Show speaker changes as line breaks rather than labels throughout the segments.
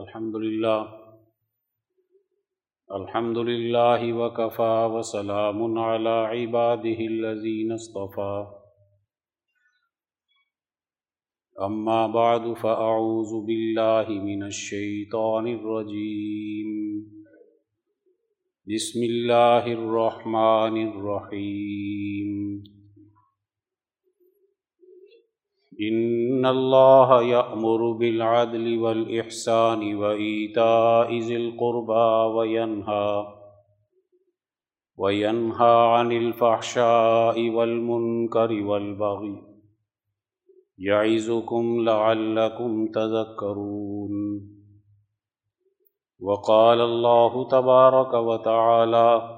الحمد لله الحمد لله وكفى وسلام على عباده الذين اصطفى أما بعد فأعوذ بالله من الشيطان الرجيم بسم الله الرحمن الرحيم إن الله يأمر بالعدل والإحسان وإيتاء ذي القربى وينهى وينهى عن الفحشاء والمنكر والبغي يعظكم لعلكم تذكرون وقال الله تبارك وتعالى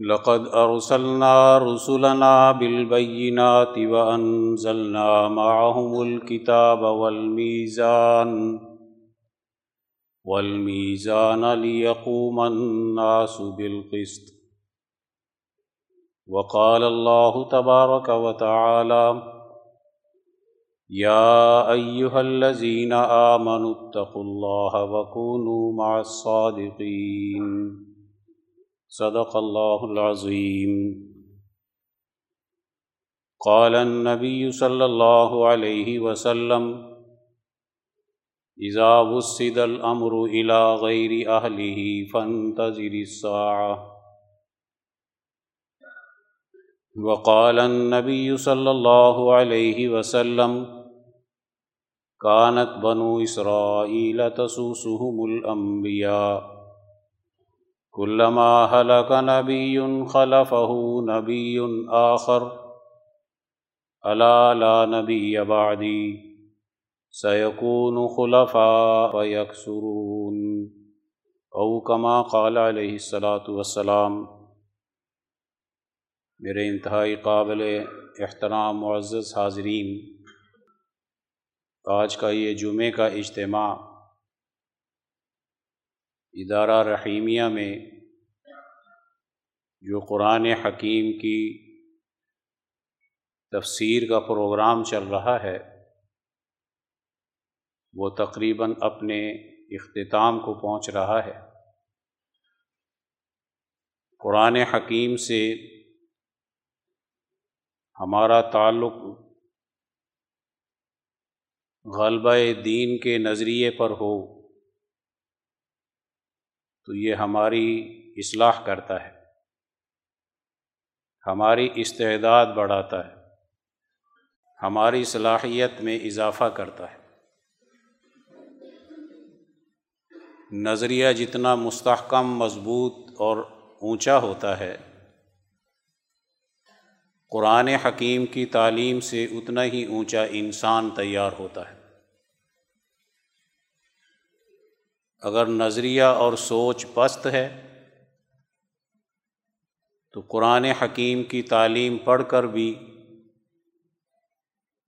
لقد أرسلنا رسلنا بالبينات وأنزلنا معهم الكتاب والميزان والميزان ليقوم الناس بالقسط. وقال الله تبارك وتعالى يا أيها الذين آمنوا اتقوا الله وكونوا مع الصادقين. صدق الله العظيم قال النبي صلى الله عليه وسلم إذا وسد الأمر إلى غير أهله فانتظر الساعة. وقال النبي صلى الله عليه وسلم كانت بنو إسرائيل تسوسهم الأنبياء كلما هلك نبي خلفه نبي آخر. ألا لا نبي بعدي. سيكون خلفاء فيكسرون. او كما قال عليه الصلاة والسلام. میرے انتہائی قابل احترام معزز حاضرین، آج کا یہ جمعے کا اجتماع ادارہ رحیمیہ میں جو قرآن حکیم کی تفسیر کا پروگرام چل رہا ہے، وہ تقریباً اپنے اختتام کو پہنچ رہا ہے۔ قرآن حکیم سے ہمارا تعلق غلبہ دین کے نظریے پر ہو، تو یہ ہماری اصلاح کرتا ہے۔ ہماری استعداد بڑھاتا ہے۔ ہماری صلاحیت میں اضافہ کرتا ہے۔ نظریہ جتنا مستحکم، مضبوط اور اونچا ہوتا ہے، قرآن حکیم کی تعلیم سے اتنا ہی اونچا انسان تیار ہوتا ہے۔ اگر نظریہ اور سوچ پست ہے تو قرآن حکیم کی تعلیم پڑھ کر بھی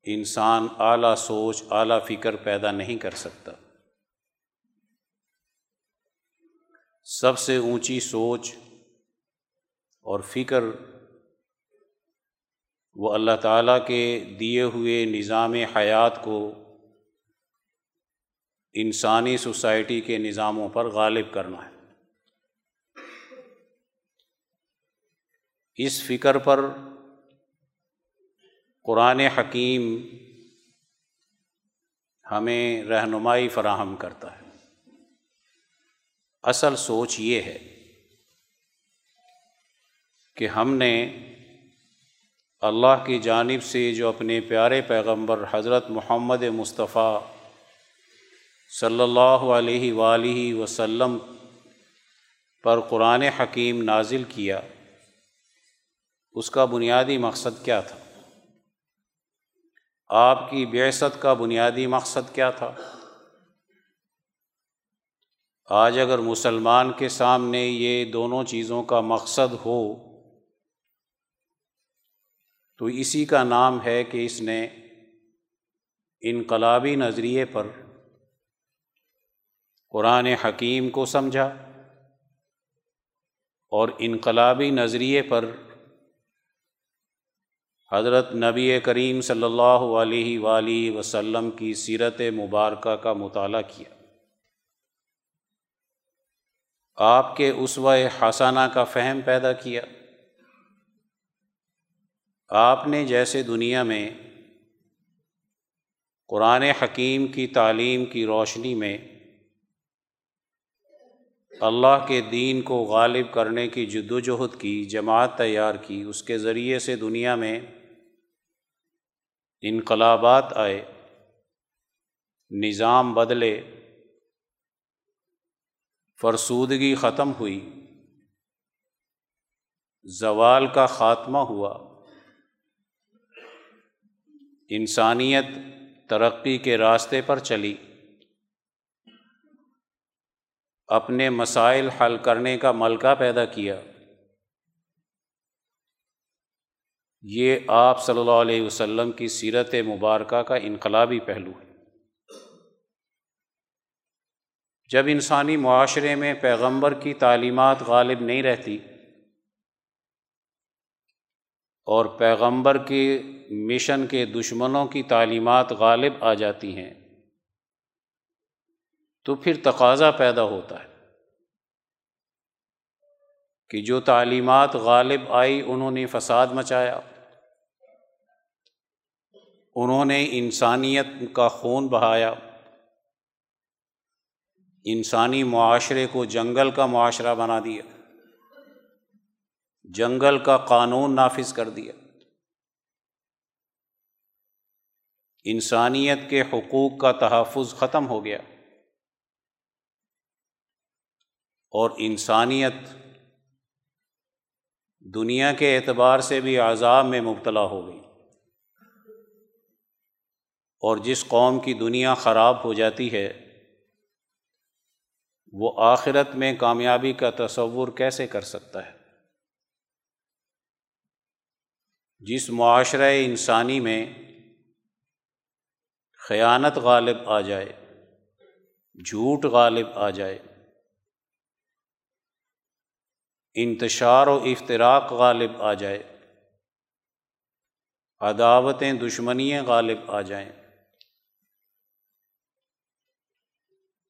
انسان اعلیٰ سوچ، اعلیٰ فکر پیدا نہیں کر سکتا۔ سب سے اونچی سوچ اور فکر وہ اللہ تعالیٰ کے دیے ہوئے نظام حیات کو انسانی سوسائٹی کے نظاموں پر غالب کرنا ہے۔ اس فکر پر قرآن حکیم ہمیں رہنمائی فراہم کرتا ہے۔ اصل سوچ یہ ہے کہ ہم نے اللہ کی جانب سے جو اپنے پیارے پیغمبر حضرت محمد مصطفیٰ صلی اللہ علیہ وآلہ وسلم پر قرآن حکیم نازل کیا اس کا بنیادی مقصد کیا تھا؟ آپ کی بیست کا بنیادی مقصد کیا تھا؟ آج اگر مسلمان کے سامنے یہ دونوں چیزوں کا مقصد ہو، تو اسی کا نام ہے کہ اس نے انقلابی نظریے پر قرآن حکیم کو سمجھا اور انقلابی نظریے پر حضرت نبی کریم صلی اللہ علیہ وآلہ وسلم کی سیرت مبارکہ کا مطالعہ کیا۔ آپ کے اسوہ حسانہ کا فہم پیدا کیا۔ آپ نے جیسے دنیا میں قرآن حکیم کی تعلیم کی روشنی میں اللہ کے دین کو غالب کرنے کی جد و جہد کی جماعت تیار کی، اس کے ذریعے سے دنیا میں انقلابات آئے، نظام بدلے، فرسودگی ختم ہوئی، زوال کا خاتمہ ہوا۔ انسانیت ترقی کے راستے پر چلی۔ اپنے مسائل حل کرنے کا ملکہ پیدا کیا۔ یہ آپ صلی اللہ علیہ وسلم کی سیرت مبارکہ کا انقلابی پہلو ہے۔ جب انسانی معاشرے میں پیغمبر کی تعلیمات غالب نہیں رہتی اور پیغمبر کے مشن کے دشمنوں کی تعلیمات غالب آ جاتی ہیں، تو پھر تقاضا پیدا ہوتا ہے کہ جو تعلیمات غالب آئی، انہوں نے فساد مچایا۔ انہوں نے انسانیت کا خون بہایا۔ انسانی معاشرے کو جنگل کا معاشرہ بنا دیا۔ جنگل کا قانون نافذ کر دیا۔ انسانیت کے حقوق کا تحفظ ختم ہو گیا۔ اور انسانیت دنیا کے اعتبار سے بھی عذاب میں مبتلا ہو گئی۔ اور جس قوم کی دنیا خراب ہو جاتی ہے، وہ آخرت میں کامیابی کا تصور کیسے کر سکتا ہے؟ جس معاشرہ انسانی میں خیانت غالب آ جائے، جھوٹ غالب آ جائے، انتشار و افطراک غالب آ جائے، عداوتیں، دشمنیاں غالب آ جائیں۔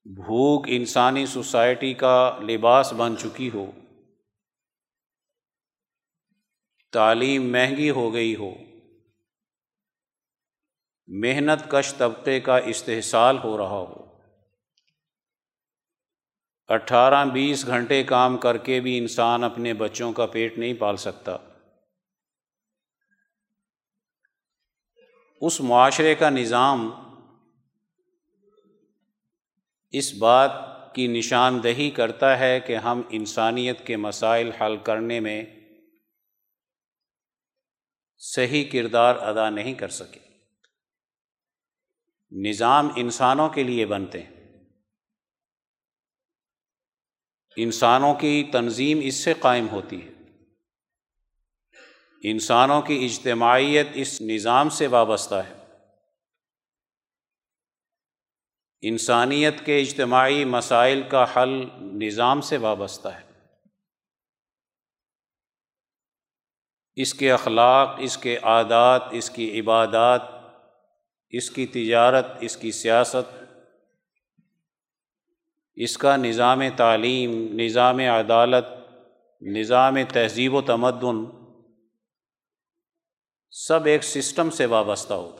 بھوک انسانی سوسائٹی کا لباس بن چکی ہو۔ تعلیم مہنگی ہو گئی ہو۔ محنت کش طبقے کا استحصال ہو رہا ہو۔ اٹھارہ بیس گھنٹے کام کر کے بھی انسان اپنے بچوں کا پیٹ نہیں پال سکتا۔ اس معاشرے کا نظام اس بات کی نشاندہی کرتا ہے کہ ہم انسانیت کے مسائل حل کرنے میں صحیح کردار ادا نہیں کر سکے۔ نظام انسانوں کے لیے بنتے ہیں۔ انسانوں کی تنظیم اس سے قائم ہوتی ہے۔ انسانوں کی اجتماعیت اس نظام سے وابستہ ہے۔ انسانیت کے اجتماعی مسائل کا حل نظام سے وابستہ ہے۔ اس کے اخلاق، اس کے عادات، اس کی عبادات، اس کی تجارت، اس کی سیاست، اس کا نظام تعلیم، نظام عدالت، نظام تہذیب و تمدن، سب ایک سسٹم سے وابستہ ہوتا ہے۔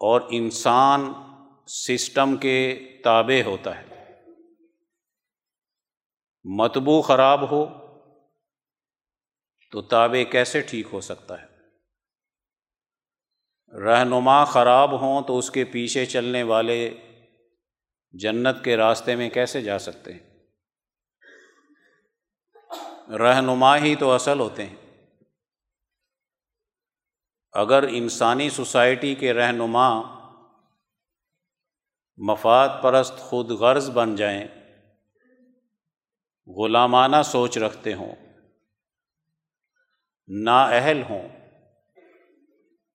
اور انسان سسٹم کے تابع ہوتا ہے۔ متبو خراب ہو تو تابع کیسے ٹھیک ہو سکتا ہے؟ رہنما خراب ہوں تو اس کے پیچھے چلنے والے جنت کے راستے میں کیسے جا سکتے ہیں؟ رہنما ہی تو اصل ہوتے ہیں۔ اگر انسانی سوسائٹی کے رہنما مفاد پرست خود غرض بن جائیں، غلامانہ سوچ رکھتے ہوں، نااہل ہوں،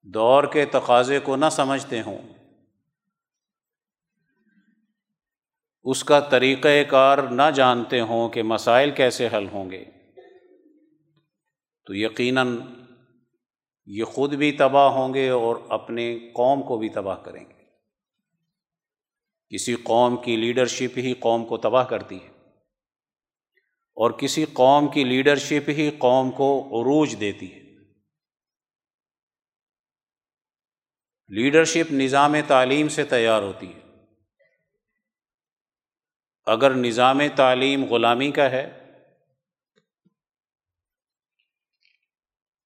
دور کے تقاضے کو نہ سمجھتے ہوں، اس کا طریقۂ کار نہ جانتے ہوں کہ مسائل کیسے حل ہوں گے، تو یقیناً یہ خود بھی تباہ ہوں گے اور اپنے قوم کو بھی تباہ کریں گے۔ کسی قوم کی لیڈرشپ ہی قوم کو تباہ کرتی ہے اور کسی قوم کی لیڈرشپ ہی قوم کو عروج دیتی ہے۔ لیڈرشپ نظام تعلیم سے تیار ہوتی ہے۔ اگر نظام تعلیم غلامی کا ہے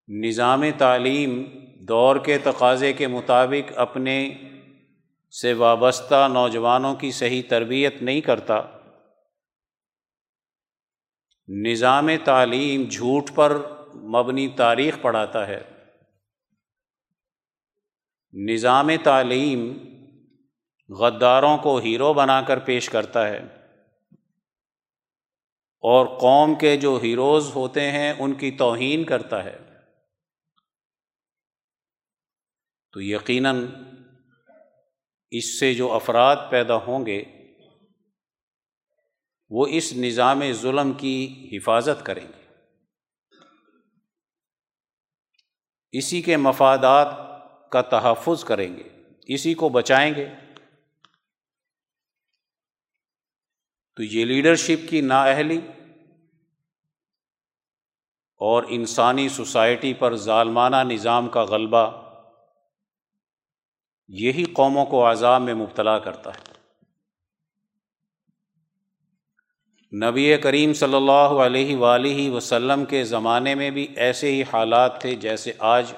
نظام تعلیم دور کے تقاضے کے مطابق اپنے سے وابستہ نوجوانوں کی صحیح تربیت نہیں کرتا۔ نظام تعلیم جھوٹ پر مبنی تاریخ پڑھاتا ہے۔ نظام تعلیم غداروں کو ہیرو بنا کر پیش کرتا ہے۔ اور قوم کے جو ہیروز ہوتے ہیں، ان کی توہین کرتا ہے۔ تو یقیناً اس سے جو افراد پیدا ہوں گے، وہ اس نظام ظلم کی حفاظت کریں گے۔ اسی کے مفادات کا تحفظ کریں گے، اسی کو بچائیں گے۔ تو یہ لیڈرشپ کی نااہلی اور انسانی سوسائٹی پر ظالمانہ نظام کا غلبہ یہی قوموں کو عذاب میں مبتلا کرتا ہے۔ نبی کریم صلی اللہ علیہ ولیہ وسلم کے زمانے میں بھی ایسے ہی حالات تھے جیسے آج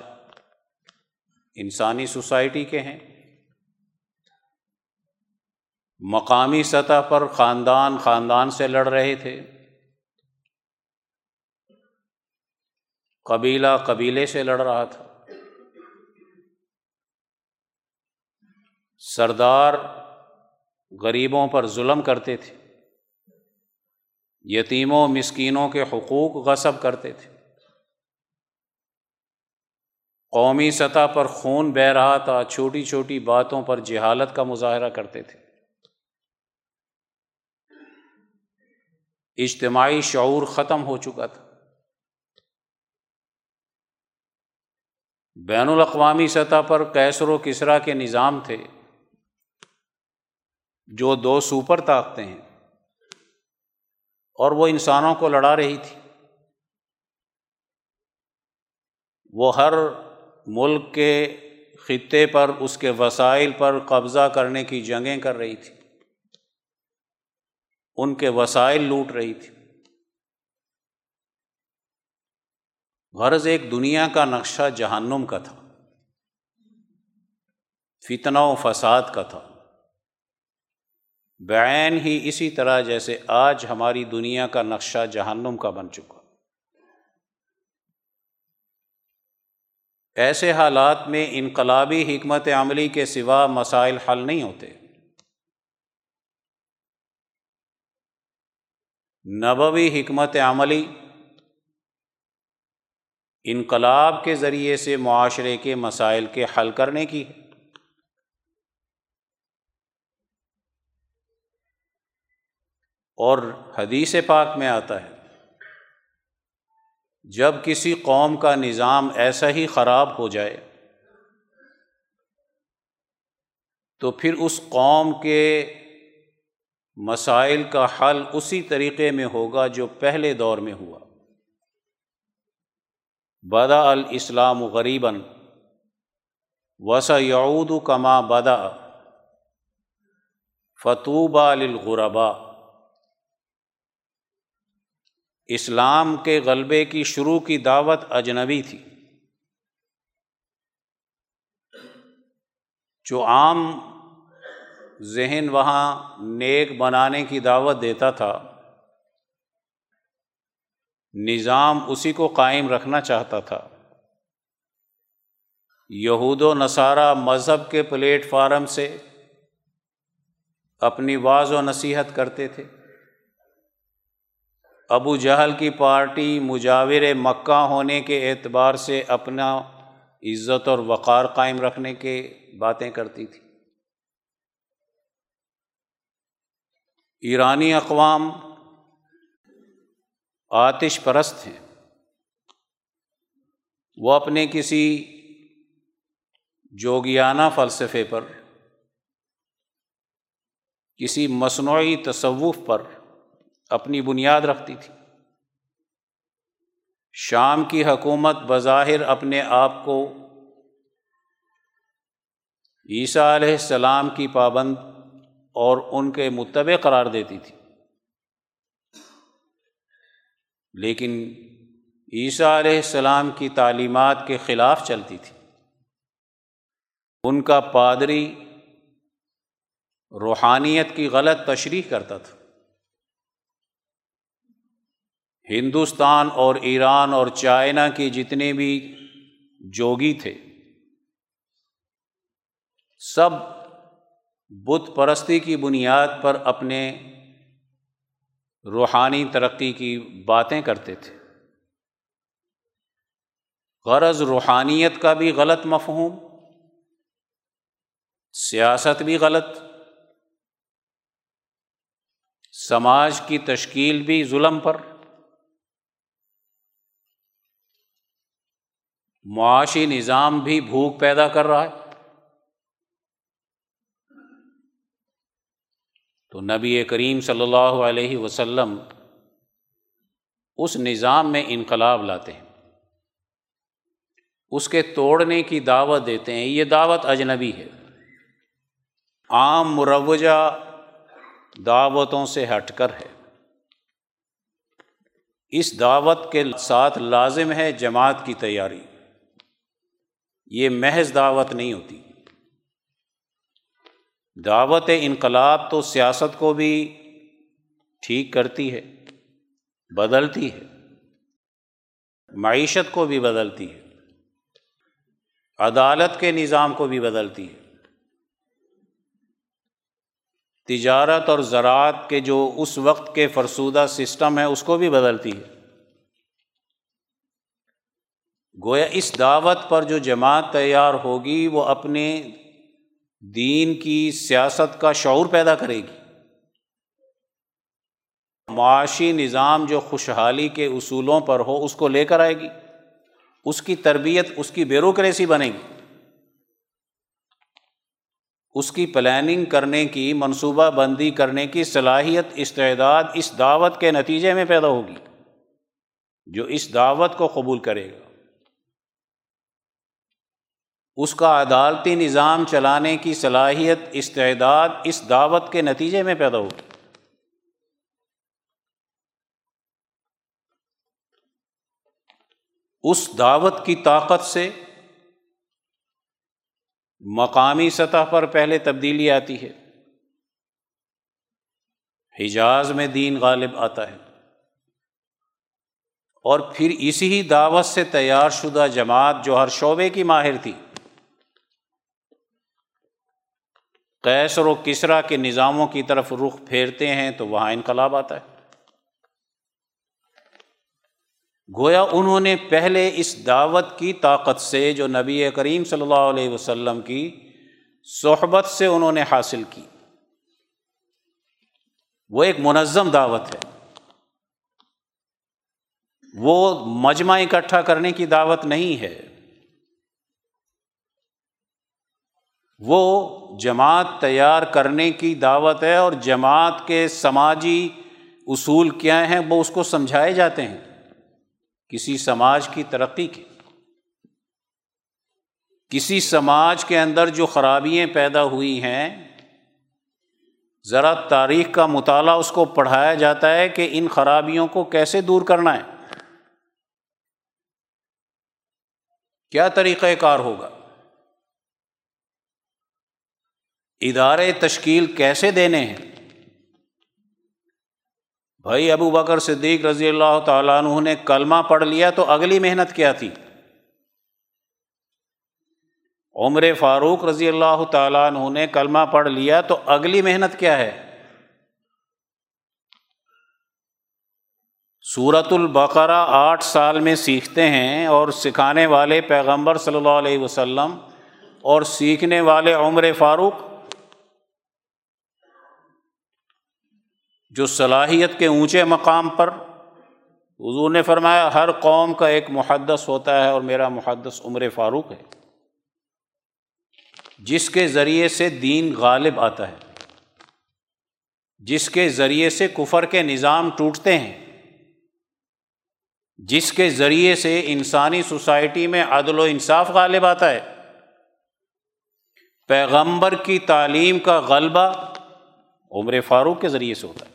انسانی سوسائٹی کے ہیں۔ مقامی سطح پر خاندان خاندان سے لڑ رہے تھے۔ قبیلہ قبیلے سے لڑ رہا تھا۔ سردار غریبوں پر ظلم کرتے تھے، یتیموں، مسکینوں کے حقوق غصب کرتے تھے۔ قومی سطح پر خون بہہ رہا تھا، چھوٹی چھوٹی باتوں پر جہالت کا مظاہرہ کرتے تھے۔ اجتماعی شعور ختم ہو چکا تھا۔ بین الاقوامی سطح پر کیسر و کسرا کے نظام تھے۔ جو دو سپر طاقتیں ہیں۔ اور وہ انسانوں کو لڑا رہی تھی۔ وہ ہر ملک کے خطے پر، اس کے وسائل پر قبضہ کرنے کی جنگیں کر رہی تھی۔ ان کے وسائل لوٹ رہی تھی۔ غرض ایک دنیا کا نقشہ جہنم کا تھا۔ فتنہ و فساد کا تھا۔ بعین ہی اسی طرح جیسے آج ہماری دنیا کا نقشہ جہنم کا بن چکا۔ ایسے حالات میں انقلابی حکمت عملی کے سوا مسائل حل نہیں ہوتے۔ نبوی حکمت عملی انقلاب کے ذریعے سے معاشرے کے مسائل کے حل کرنے کی ہے۔ اور حدیث پاک میں آتا ہے۔ جب کسی قوم کا نظام ایسا ہی خراب ہو جائے، تو پھر اس قوم کے مسائل کا حل اسی طریقے میں ہوگا جو پہلے دور میں ہوا۔ بدا الاسلام غریباً وس یعود کما بدا فتوبہ للغربا اسلام کے غلبے کی شروع کی دعوت اجنبی تھی۔ جو عام ذہن وہاں نیک بنانے کی دعوت دیتا تھا، نظام اسی کو قائم رکھنا چاہتا تھا۔ یہود و نصارہ مذہب کے پلیٹ فارم سے اپنی واض و نصیحت کرتے تھے۔ ابو جہل کی پارٹی مجاور مکہ ہونے کے اعتبار سے اپنا عزت اور وقار قائم رکھنے کے باتیں کرتی تھی۔ ایرانی اقوام آتش پرست ہیں۔ وہ اپنے کسی جوگیانہ فلسفے پر، کسی مصنوعی تصوف پر اپنی بنیاد رکھتی تھی۔ شام کی حکومت بظاہر اپنے آپ کو عیسیٰ علیہ السلام کی پابند اور ان کے متبع قرار دیتی تھی۔ لیکن عیسیٰ علیہ السلام کی تعلیمات کے خلاف چلتی تھی۔ ان کا پادری روحانیت کی غلط تشریح کرتا تھا۔ ہندوستان اور ایران اور چائنا کی جتنے بھی جوگی تھے، سب بت پرستی کی بنیاد پر اپنے روحانی ترقی کی باتیں کرتے تھے۔ غرض روحانیت کا بھی غلط مفہوم، سیاست بھی غلط، سماج کی تشکیل بھی ظلم پر۔ معاشی نظام بھی بھوک پیدا کر رہا ہے۔ تو نبی کریم صلی اللہ علیہ وسلم اس نظام میں انقلاب لاتے ہیں۔ اس کے توڑنے کی دعوت دیتے ہیں۔ یہ دعوت اجنبی ہے۔ عام مروجہ دعوتوں سے ہٹ کر ہے۔ اس دعوت کے ساتھ لازم ہے جماعت کی تیاری۔ یہ محض دعوت نہیں ہوتی۔ دعوت انقلاب تو سیاست کو بھی ٹھیک کرتی ہے، بدلتی ہے۔ معیشت کو بھی بدلتی ہے۔ عدالت کے نظام کو بھی بدلتی ہے۔ تجارت اور زراعت کے جو اس وقت کے فرسودہ سسٹم ہے، اس کو بھی بدلتی ہے۔ گویا اس دعوت پر جو جماعت تیار ہوگی، وہ اپنے دین کی سیاست کا شعور پیدا کرے گی۔ معاشی نظام جو خوشحالی کے اصولوں پر ہو، اس کو لے کر آئے گی۔ اس کی تربیت، اس کی بیوروکریسی بنے گی۔ اس کی پلاننگ کرنے کی، منصوبہ بندی کرنے کی صلاحیت، استعداد اس دعوت کے نتیجے میں پیدا ہوگی، جو اس دعوت کو قبول کرے گا۔ اس کا عدالتی نظام چلانے کی صلاحیت، استعداد اس دعوت کے نتیجے میں پیدا ہوگی اس دعوت کی طاقت سے مقامی سطح پر پہلے تبدیلی آتی ہے۔ حجاز میں دین غالب آتا ہے۔ اور پھر اسی ہی دعوت سے تیار شدہ جماعت جو ہر شعبے کی ماہر تھی۔ کیسر و کسرا کے نظاموں کی طرف رخ پھیرتے ہیں تو وہاں انقلاب آتا ہے۔ گویا انہوں نے پہلے اس دعوت کی طاقت سے جو نبی کریم صلی اللہ علیہ وسلم کی صحبت سے انہوں نے حاصل کی۔ وہ ایک منظم دعوت ہے۔ وہ مجمع اکٹھا کرنے کی دعوت نہیں ہے۔ وہ جماعت تیار کرنے کی دعوت ہے اور جماعت کے سماجی اصول کیا ہیں وہ اس کو سمجھائے جاتے ہیں کسی سماج کی ترقی کے۔ کسی سماج کے اندر جو خرابیاں پیدا ہوئی ہیں، ذرا تاریخ کا مطالعہ اس کو پڑھایا جاتا ہے کہ ان خرابیوں کو کیسے دور کرنا ہے۔ کیا طریقۂ کار ہوگا؟ ادارے تشکیل کیسے دینے ہیں؟ بھائی ابو بکر صدیق رضی اللہ تعالیٰ عنہ نے کلمہ پڑھ لیا تو اگلی محنت کیا تھی؟ عمر فاروق رضی اللہ تعالیٰ عنہ نے کلمہ پڑھ لیا تو اگلی محنت کیا ہے؟ سورت البقرہ آٹھ سال میں سیکھتے ہیں اور سکھانے والے پیغمبر صلی اللہ علیہ وسلم اور سیکھنے والے عمر فاروق جو صلاحیت کے اونچے مقام پر حضور نے فرمایا، ہر قوم کا ایک محدث ہوتا ہے اور میرا محدث عمر فاروق ہے، جس کے ذریعے سے دین غالب آتا ہے، جس کے ذریعے سے کفر کے نظام ٹوٹتے ہیں، جس کے ذریعے سے انسانی سوسائٹی میں عدل و انصاف غالب آتا ہے۔ پیغمبر کی تعلیم کا غلبہ عمر فاروق کے ذریعے سے ہوتا ہے۔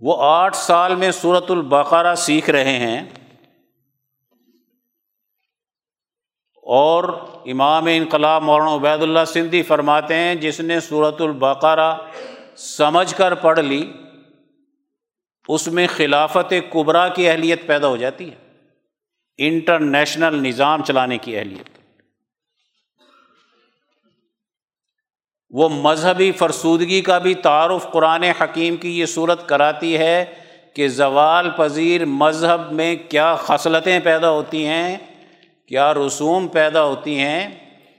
وہ آٹھ سال میں صورت البقرہ سیکھ رہے ہیں اور امام انقلاب مولانا عبید اللہ سندھی فرماتے ہیں، جس نے صورت البقرہ سمجھ کر پڑھ لی، اس میں خلافت قبرا کی اہلیت پیدا ہو جاتی ہے، انٹرنیشنل نظام چلانے کی اہلیت۔ وہ مذہبی فرسودگی کا بھی تعارف قرآن حکیم کی یہ صورت کراتی ہے کہ زوال پذیر مذہب میں کیا خصلتیں پیدا ہوتی ہیں، کیا رسوم پیدا ہوتی ہیں،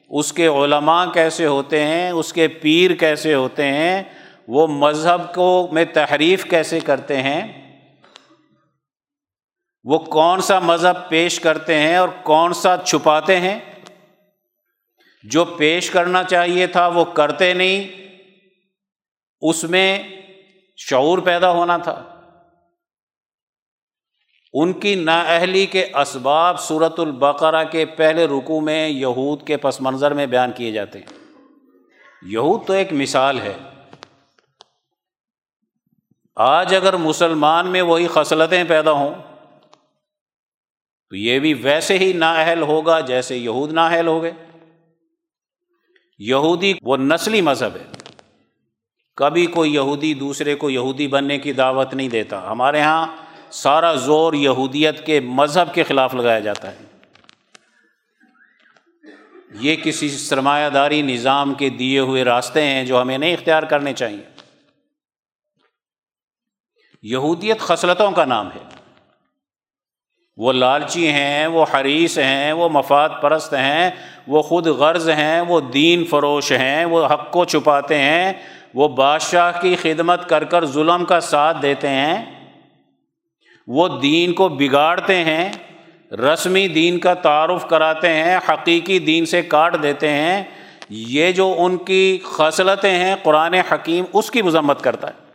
اس کے علماء کیسے ہوتے ہیں، اس کے پیر کیسے ہوتے ہیں، وہ مذہب کو میں تحریف کیسے کرتے ہیں، وہ کون سا مذہب پیش کرتے ہیں اور کون سا چھپاتے ہیں۔ جو پیش کرنا چاہیے تھا وہ کرتے نہیں، اس میں شعور پیدا ہونا تھا۔ ان کی نااہلی کے اسباب صورت البقرہ کے پہلے رکو میں یہود کے پس منظر میں بیان کیے جاتے ہیں۔ یہود تو ایک مثال ہے۔ آج اگر مسلمان میں وہی خصلتیں پیدا ہوں، تو یہ بھی ویسے ہی نااہل ہوگا جیسے یہود نااہل ہو گئے۔ یہودی وہ نسلی مذہب ہے۔ کبھی کوئی یہودی دوسرے کو یہودی بننے کی دعوت نہیں دیتا۔ ہمارے یہاں سارا زور یہودیت کے مذہب کے خلاف لگایا جاتا ہے۔ یہ کسی سرمایہ داری نظام کے دیے ہوئے راستے ہیں جو ہمیں نہیں اختیار کرنے چاہیے۔ یہودیت خصلتوں کا نام ہے۔ وہ لالچی ہیں، وہ حریث ہیں، وہ مفاد پرست ہیں وہ خود غرض ہیں، وہ دین فروش ہیں، وہ حق کو چھپاتے ہیں، وہ بادشاہ کی خدمت کر کر ظلم کا ساتھ دیتے ہیں، وہ دین کو بگاڑتے ہیں، رسمی دین کا تعارف کراتے ہیں، حقیقی دین سے کاٹ دیتے ہیں، یہ جو ان کی خصلتیں ہیں، قرآن حکیم اس کی مذمت کرتا ہے۔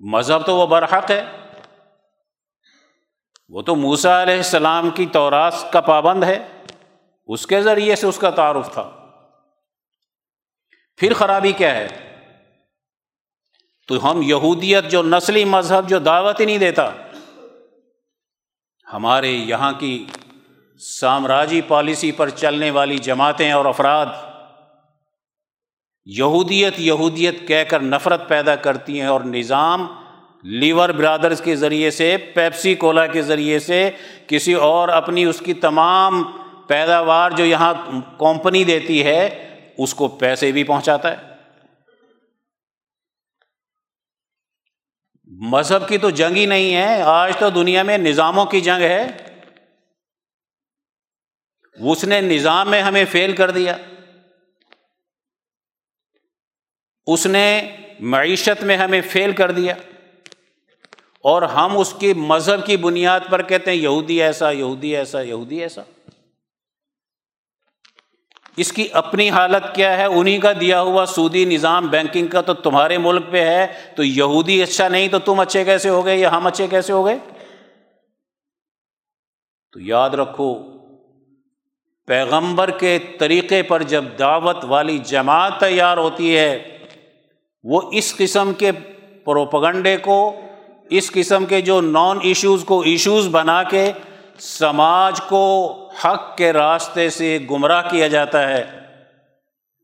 مذہب تو وہ برحق ہے۔ وہ تو موسا علیہ السلام کی توراس کا پابند ہے۔ اس کے ذریعے سے اس کا تعارف تھا۔ پھر خرابی کیا ہے؟ تو ہم یہودیت جو نسلی مذہب جو دعوت ہی نہیں دیتا، ہمارے یہاں کی سامراجی پالیسی پر چلنے والی جماعتیں اور افراد یہودیت یہودیت کہہ کر نفرت پیدا کرتی ہیں اور نظام لیور برادرز کے ذریعے سے، پیپسی کولا کے ذریعے سے، کسی اور اپنی اس کی تمام پیداوار جو یہاں کمپنی دیتی ہے، اس کو پیسے بھی پہنچاتا ہے۔ مذہب کی تو جنگ ہی نہیں ہے، آج تو دنیا میں نظاموں کی جنگ ہے۔ اس نے نظام میں ہمیں فیل کر دیا۔ اس نے معیشت میں ہمیں فیل کر دیا۔ اور ہم اس کی مذہب کی بنیاد پر کہتے ہیں یہودی ایسا یہودی ایسا یہودی ایسا۔ اس کی اپنی حالت کیا ہے؟ انہیں کا دیا ہوا سودی نظام بینکنگ کا تو تمہارے ملک پہ ہے، تو یہودی اچھا نہیں تو تم اچھے کیسے ہو گئے یا ہم اچھے کیسے ہو گئے؟ تو یاد رکھو، پیغمبر کے طریقے پر جب دعوت والی جماعت تیار ہوتی ہے، وہ اس قسم کے پروپگنڈے کو اس قسم کے جو نان ایشوز کو ایشوز بنا کے سماج کو حق کے راستے سے گمراہ کیا جاتا ہے،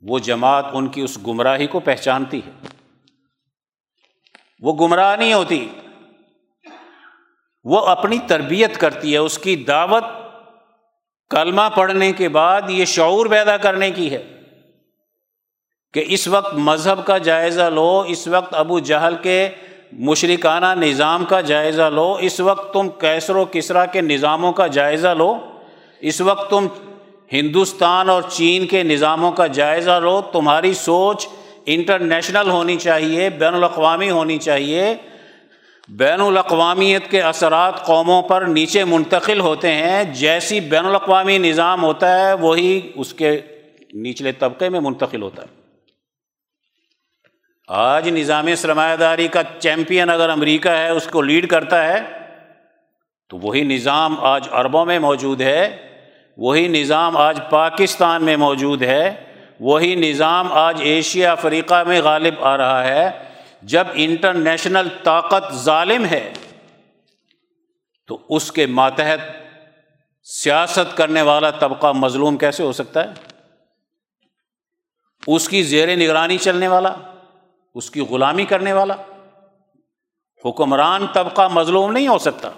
وہ جماعت ان کی اس گمراہی کو پہچانتی ہے۔ وہ گمراہ نہیں ہوتی، وہ اپنی تربیت کرتی ہے۔ اس کی دعوت کلمہ پڑھنے کے بعد یہ شعور پیدا کرنے کی ہے کہ اس وقت مذہب کا جائزہ لو، اس وقت ابو جہل کے مشرکانہ نظام کا جائزہ لو، اس وقت تم کیسر و کسرا کے نظاموں کا جائزہ لو۔ اس وقت تم ہندوستان اور چین کے نظاموں کا جائزہ لو۔ تمہاری سوچ انٹرنیشنل ہونی چاہیے، بین الاقوامی ہونی چاہیے۔ بین الاقوامیت کے اثرات قوموں پر نیچے منتقل ہوتے ہیں۔ جیسی بین الاقوامی نظام ہوتا ہے، وہی اس کے نچلے طبقے میں منتقل ہوتا ہے۔ آج نظام سرمایہ داری کا چیمپئن اگر امریکہ ہے، اس کو لیڈ کرتا ہے، تو وہی نظام آج عربوں میں موجود ہے، وہی نظام آج پاکستان میں موجود ہے، وہی نظام آج ایشیا، افریقہ میں غالب آ رہا ہے۔ جب انٹرنیشنل طاقت ظالم ہے، تو اس کے ماتحت سیاست کرنے والا طبقہ مظلوم کیسے ہو سکتا ہے؟ اس کی زیر نگرانی چلنے والا۔ اس کی غلامی کرنے والا۔ حکمران طبقہ مظلوم نہیں ہو سکتا۔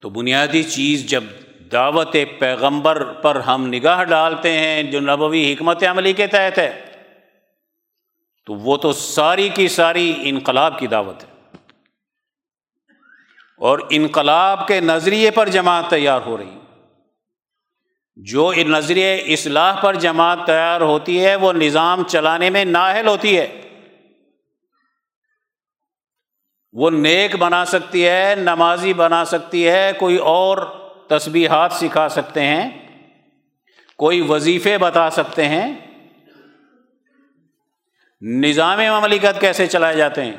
تو بنیادی چیز جب دعوت پیغمبر پر ہم نگاہ ڈالتے ہیں، جو نبوی حکمت عملی کے تحت ہے، تو وہ تو ساری کی ساری انقلاب کی دعوت ہے۔ اور انقلاب کے نظریے پر جماعت تیار ہو رہی۔ جو نظریے اصلاح پر جماعت تیار ہوتی ہے، وہ نظام چلانے میں نااہل ہوتی ہے۔ وہ نیک بنا سکتی ہے، نمازی بنا سکتی ہے، کوئی اور تسبیحات سکھا سکتے ہیں، کوئی وظیفے بتا سکتے ہیں۔ نظام مملکت کیسے چلائے جاتے ہیں؟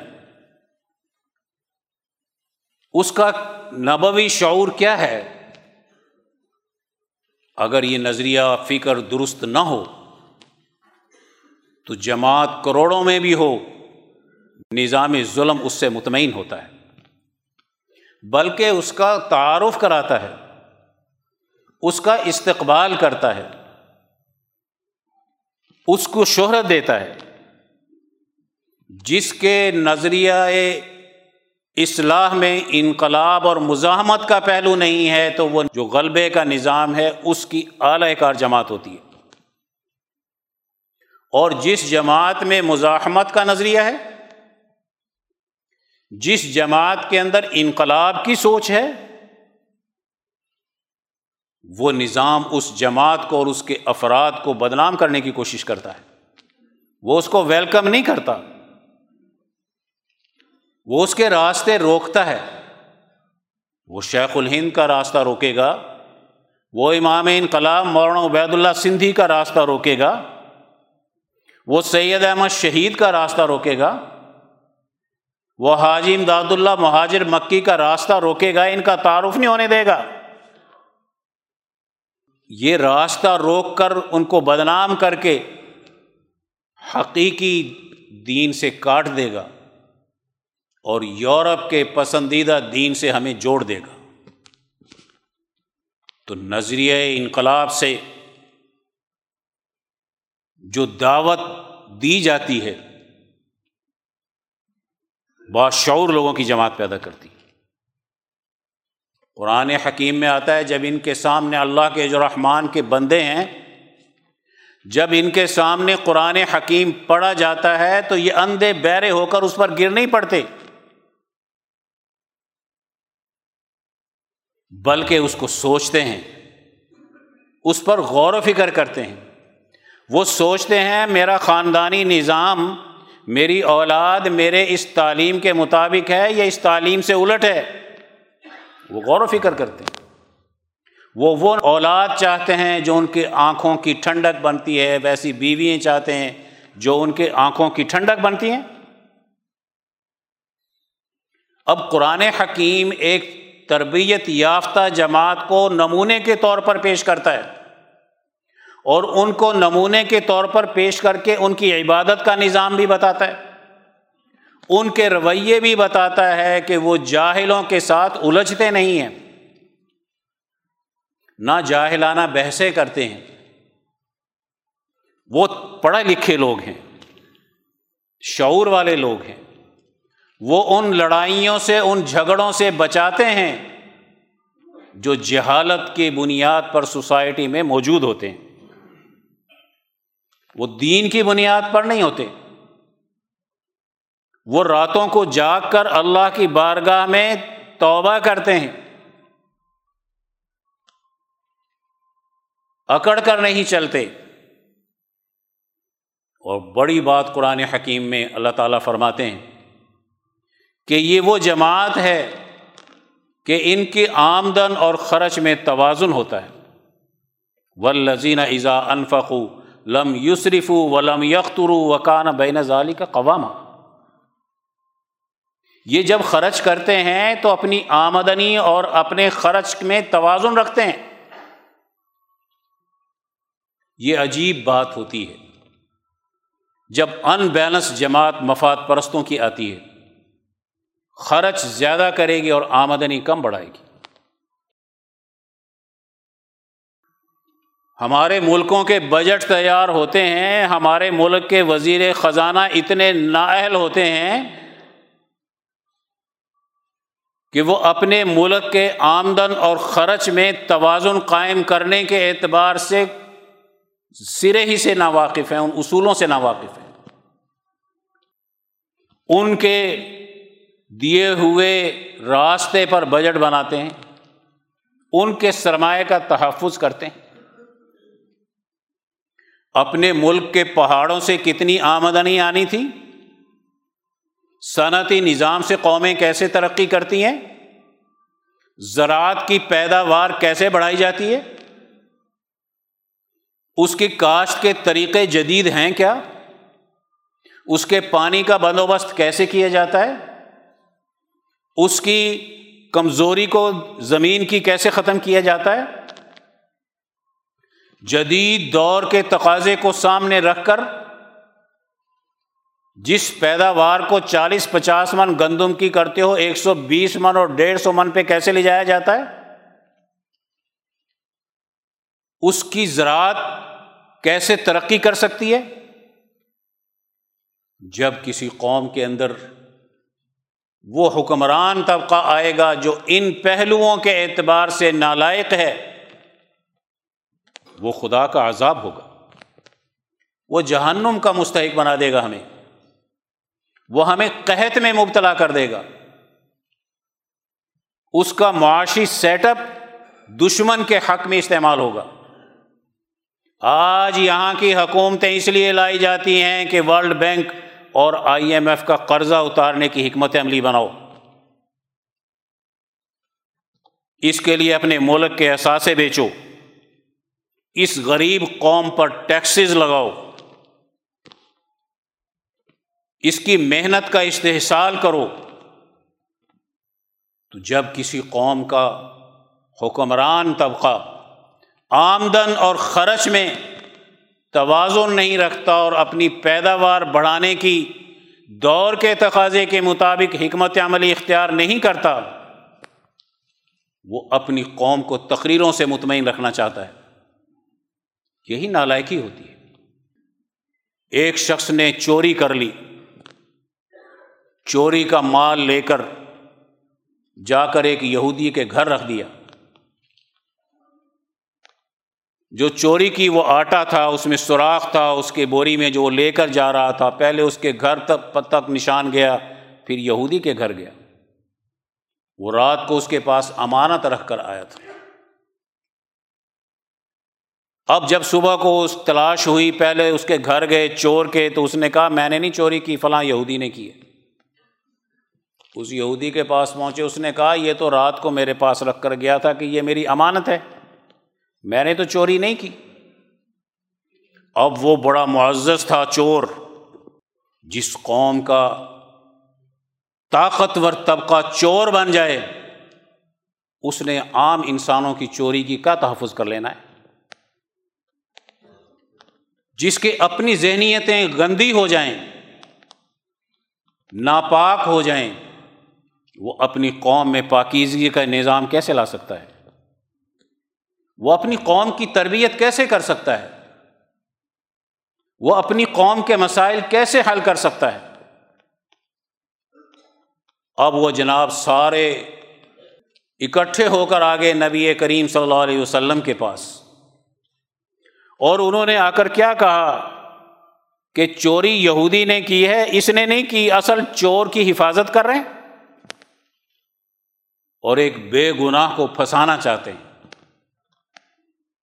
اس کا نبوی شعور کیا ہے؟ اگر یہ نظریہ فکر درست نہ ہو، تو جماعت کروڑوں میں بھی ہو، نظام ظلم اس سے مطمئن ہوتا ہے۔ بلکہ اس کا تعارف کراتا ہے، اس کا استقبال کرتا ہے، اس کو شہرت دیتا ہے۔ جس کے نظریہ اصلاح میں انقلاب اور مزاحمت کا پہلو نہیں ہے تو وہ جو غلبے کا نظام ہے، اس کی اعلی کار جماعت ہوتی ہے۔ اور جس جماعت میں مزاحمت کا نظریہ ہے، جس جماعت کے اندر انقلاب کی سوچ ہے، وہ نظام اس جماعت کو اور اس کے افراد کو بدنام کرنے کی کوشش کرتا ہے۔ وہ اس کو ویلکم نہیں کرتا۔ وہ اس کے راستے روکتا ہے۔ وہ شیخ الہند کا راستہ روکے گا۔ وہ امام انقلاب مولانا عبید اللہ سندھی کا راستہ روکے گا۔ وہ سید احمد شہید کا راستہ روکے گا۔ وہ حاجی امداد اللہ مہاجر مکی کا راستہ روکے گا۔ ان کا تعارف نہیں ہونے دے گا۔ یہ راستہ روک کر ان کو بدنام کر کے حقیقی دین سے کاٹ دے گا۔ اور یورپ کے پسندیدہ دین سے ہمیں جوڑ دے گا۔ تو نظریہ انقلاب سے جو دعوت دی جاتی ہے باشعور لوگوں کی جماعت پیدا کرتی۔ قرآن حکیم میں آتا ہے، جب ان کے سامنے اللہ کے جو رحمان کے بندے ہیں، جب ان کے سامنے قرآن حکیم پڑھا جاتا ہے تو یہ اندھے بیرے ہو کر اس پر گر نہیں پڑتے۔ بلکہ اس کو سوچتے ہیں، اس پر غور و فکر کرتے ہیں۔ وہ سوچتے ہیں، میرا خاندانی نظام میری اولاد میرے اس تعلیم کے مطابق ہے یا اس تعلیم سے الٹ ہے۔ وہ غور و فکر کرتے ہیں۔ وہ وہ اولاد چاہتے ہیں جو ان کے آنکھوں کی ٹھنڈک بنتی ہے، ویسی بیویاں چاہتے ہیں جو ان کے آنکھوں کی ٹھنڈک بنتی ہیں۔ اب قرآن حکیم ایک تربیت یافتہ جماعت کو نمونے کے طور پر پیش کرتا ہے اور ان کو نمونے کے طور پر پیش کر کے ان کی عبادت کا نظام بھی بتاتا ہے۔ ان کے رویے بھی بتاتا ہے کہ وہ جاہلوں کے ساتھ الجھتے نہیں ہیں۔ نہ جاہلانہ بحثیں کرتے ہیں۔ وہ پڑھے لکھے لوگ ہیں۔ شعور والے لوگ ہیں۔ وہ ان لڑائیوں سے، ان جھگڑوں سے بچاتے ہیں جو جہالت کی بنیاد پر سوسائٹی میں موجود ہوتے ہیں۔ وہ دین کی بنیاد پر نہیں ہوتے۔ وہ راتوں کو جاگ کر اللہ کی بارگاہ میں توبہ کرتے ہیں۔ اکڑ کر نہیں چلتے۔ اور بڑی بات قرآن حکیم میں اللہ تعالیٰ فرماتے ہیں۔ کہ یہ وہ جماعت ہے کہ ان کی آمدن اور خرچ میں توازن ہوتا ہے۔ و لذین ازا انفق لم یوسرف ولم یختر وکان بین ظالی کا قوامہ یہ جب خرچ کرتے ہیں تو اپنی آمدنی اور اپنے خرچ میں توازن رکھتے ہیں۔ یہ عجیب بات ہوتی ہے۔ جب ان بیلنس جماعت مفاد پرستوں کی آتی ہے خرچ زیادہ کرے گی اور آمدنی کم بڑھائے گی۔ ہمارے ملکوں کے بجٹ تیار ہوتے ہیں، ہمارے ملک کے وزیر خزانہ اتنے نااہل ہوتے ہیں کہ وہ اپنے ملک کے آمدن اور خرچ میں توازن قائم کرنے کے اعتبار سے سرے ہی سے ناواقف ہیں، ان اصولوں سے ناواقف ہیں۔ ان کے دیے ہوئے راستے پر بجٹ بناتے ہیں، ان کے سرمایہ کا تحفظ کرتے ہیں۔ اپنے ملک کے پہاڑوں سے کتنی آمدنی آنی تھی؟ صنعتی نظام سے قومیں کیسے ترقی کرتی ہیں؟ زراعت کی پیداوار کیسے بڑھائی جاتی ہے؟ اس کی کاشت کے طریقے جدید ہیں کیا؟ اس کے پانی کا بندوبست کیسے کیا جاتا ہے؟ اس کی کمزوری کو زمین کی کیسے ختم کیا جاتا ہے؟ جدید دور کے تقاضے کو سامنے رکھ کر، جس پیداوار کو چالیس پچاس من گندم کی کرتے ہو، ایک سو بیس من اور ڈیڑھ سو من پہ کیسے لے جایا جاتا ہے؟ اس کی زراعت کیسے ترقی کر سکتی ہے؟ جب کسی قوم کے اندر وہ حکمران طبقہ آئے گا جو ان پہلوؤں کے اعتبار سے نالائق ہے۔ وہ خدا کا عذاب ہوگا۔ وہ جہنم کا مستحق بنا دے گا ہمیں۔ وہ ہمیں قحط میں مبتلا کر دے گا۔ اس کا معاشی سیٹ اپ دشمن کے حق میں استعمال ہوگا۔ آج یہاں کی حکومتیں اس لیے لائی جاتی ہیں کہ ورلڈ بینک اور آئی ایم ایف کا قرضہ اتارنے کی حکمت عملی بناؤ۔ اس کے لیے اپنے ملک کے اثاثے بیچو۔ اس غریب قوم پر ٹیکسز لگاؤ۔ اس کی محنت کا استحصال کرو۔ تو جب کسی قوم کا حکمران طبقہ آمدن اور خرچ میں توازن نہیں رکھتا اور اپنی پیداوار بڑھانے کی دور کے تقاضے کے مطابق حکمت عملی اختیار نہیں کرتا، وہ اپنی قوم کو تقریروں سے مطمئن رکھنا چاہتا ہے۔ یہی نالائکی ہوتی ہے۔ ایک شخص نے چوری کر لی۔ چوری کا مال لے کر جا کر ایک یہودی کے گھر رکھ دیا۔ جو چوری کی وہ آٹا تھا، اس میں سوراخ تھا، اس کے بوری میں جو وہ لے کر جا رہا تھا، پہلے اس کے گھر تک تک نشان گیا، پھر یہودی کے گھر گیا۔ وہ رات کو اس کے پاس امانت رکھ کر آیا تھا۔ اب جب صبح کو اس تلاش ہوئی، پہلے اس کے گھر گئے چور کے، تو اس نے کہا، میں نے نہیں چوری کی، فلاں یہودی نے کی ہے۔ اس یہودی کے پاس پہنچے، اس نے کہا، یہ تو رات کو میرے پاس رکھ کر گیا تھا کہ یہ میری امانت ہے۔ میں نے تو چوری نہیں کی۔ اب وہ بڑا معزز تھا چور، جس قوم کا طاقتور طبقہ چور بن جائے، اس نے عام انسانوں کی چوری کی کیا تحفظ کر لینا ہے؟ جس کی اپنی ذہنیتیں گندی ہو جائیں، ناپاک ہو جائیں، وہ اپنی قوم میں پاکیزگی کا نظام کیسے لا سکتا ہے؟ وہ اپنی قوم کی تربیت کیسے کر سکتا ہے؟ وہ اپنی قوم کے مسائل کیسے حل کر سکتا ہے؟ اب وہ جناب سارے اکٹھے ہو کر آگے نبی کریم صلی اللہ علیہ وسلم کے پاس۔ اور انہوں نے آ کر کیا کہا کہ چوری یہودی نے کی ہے، اس نے نہیں کی، اصل چور کی حفاظت کر رہے ہیں؟ اور ایک بے گناہ کو پھنسانا چاہتے ہیں۔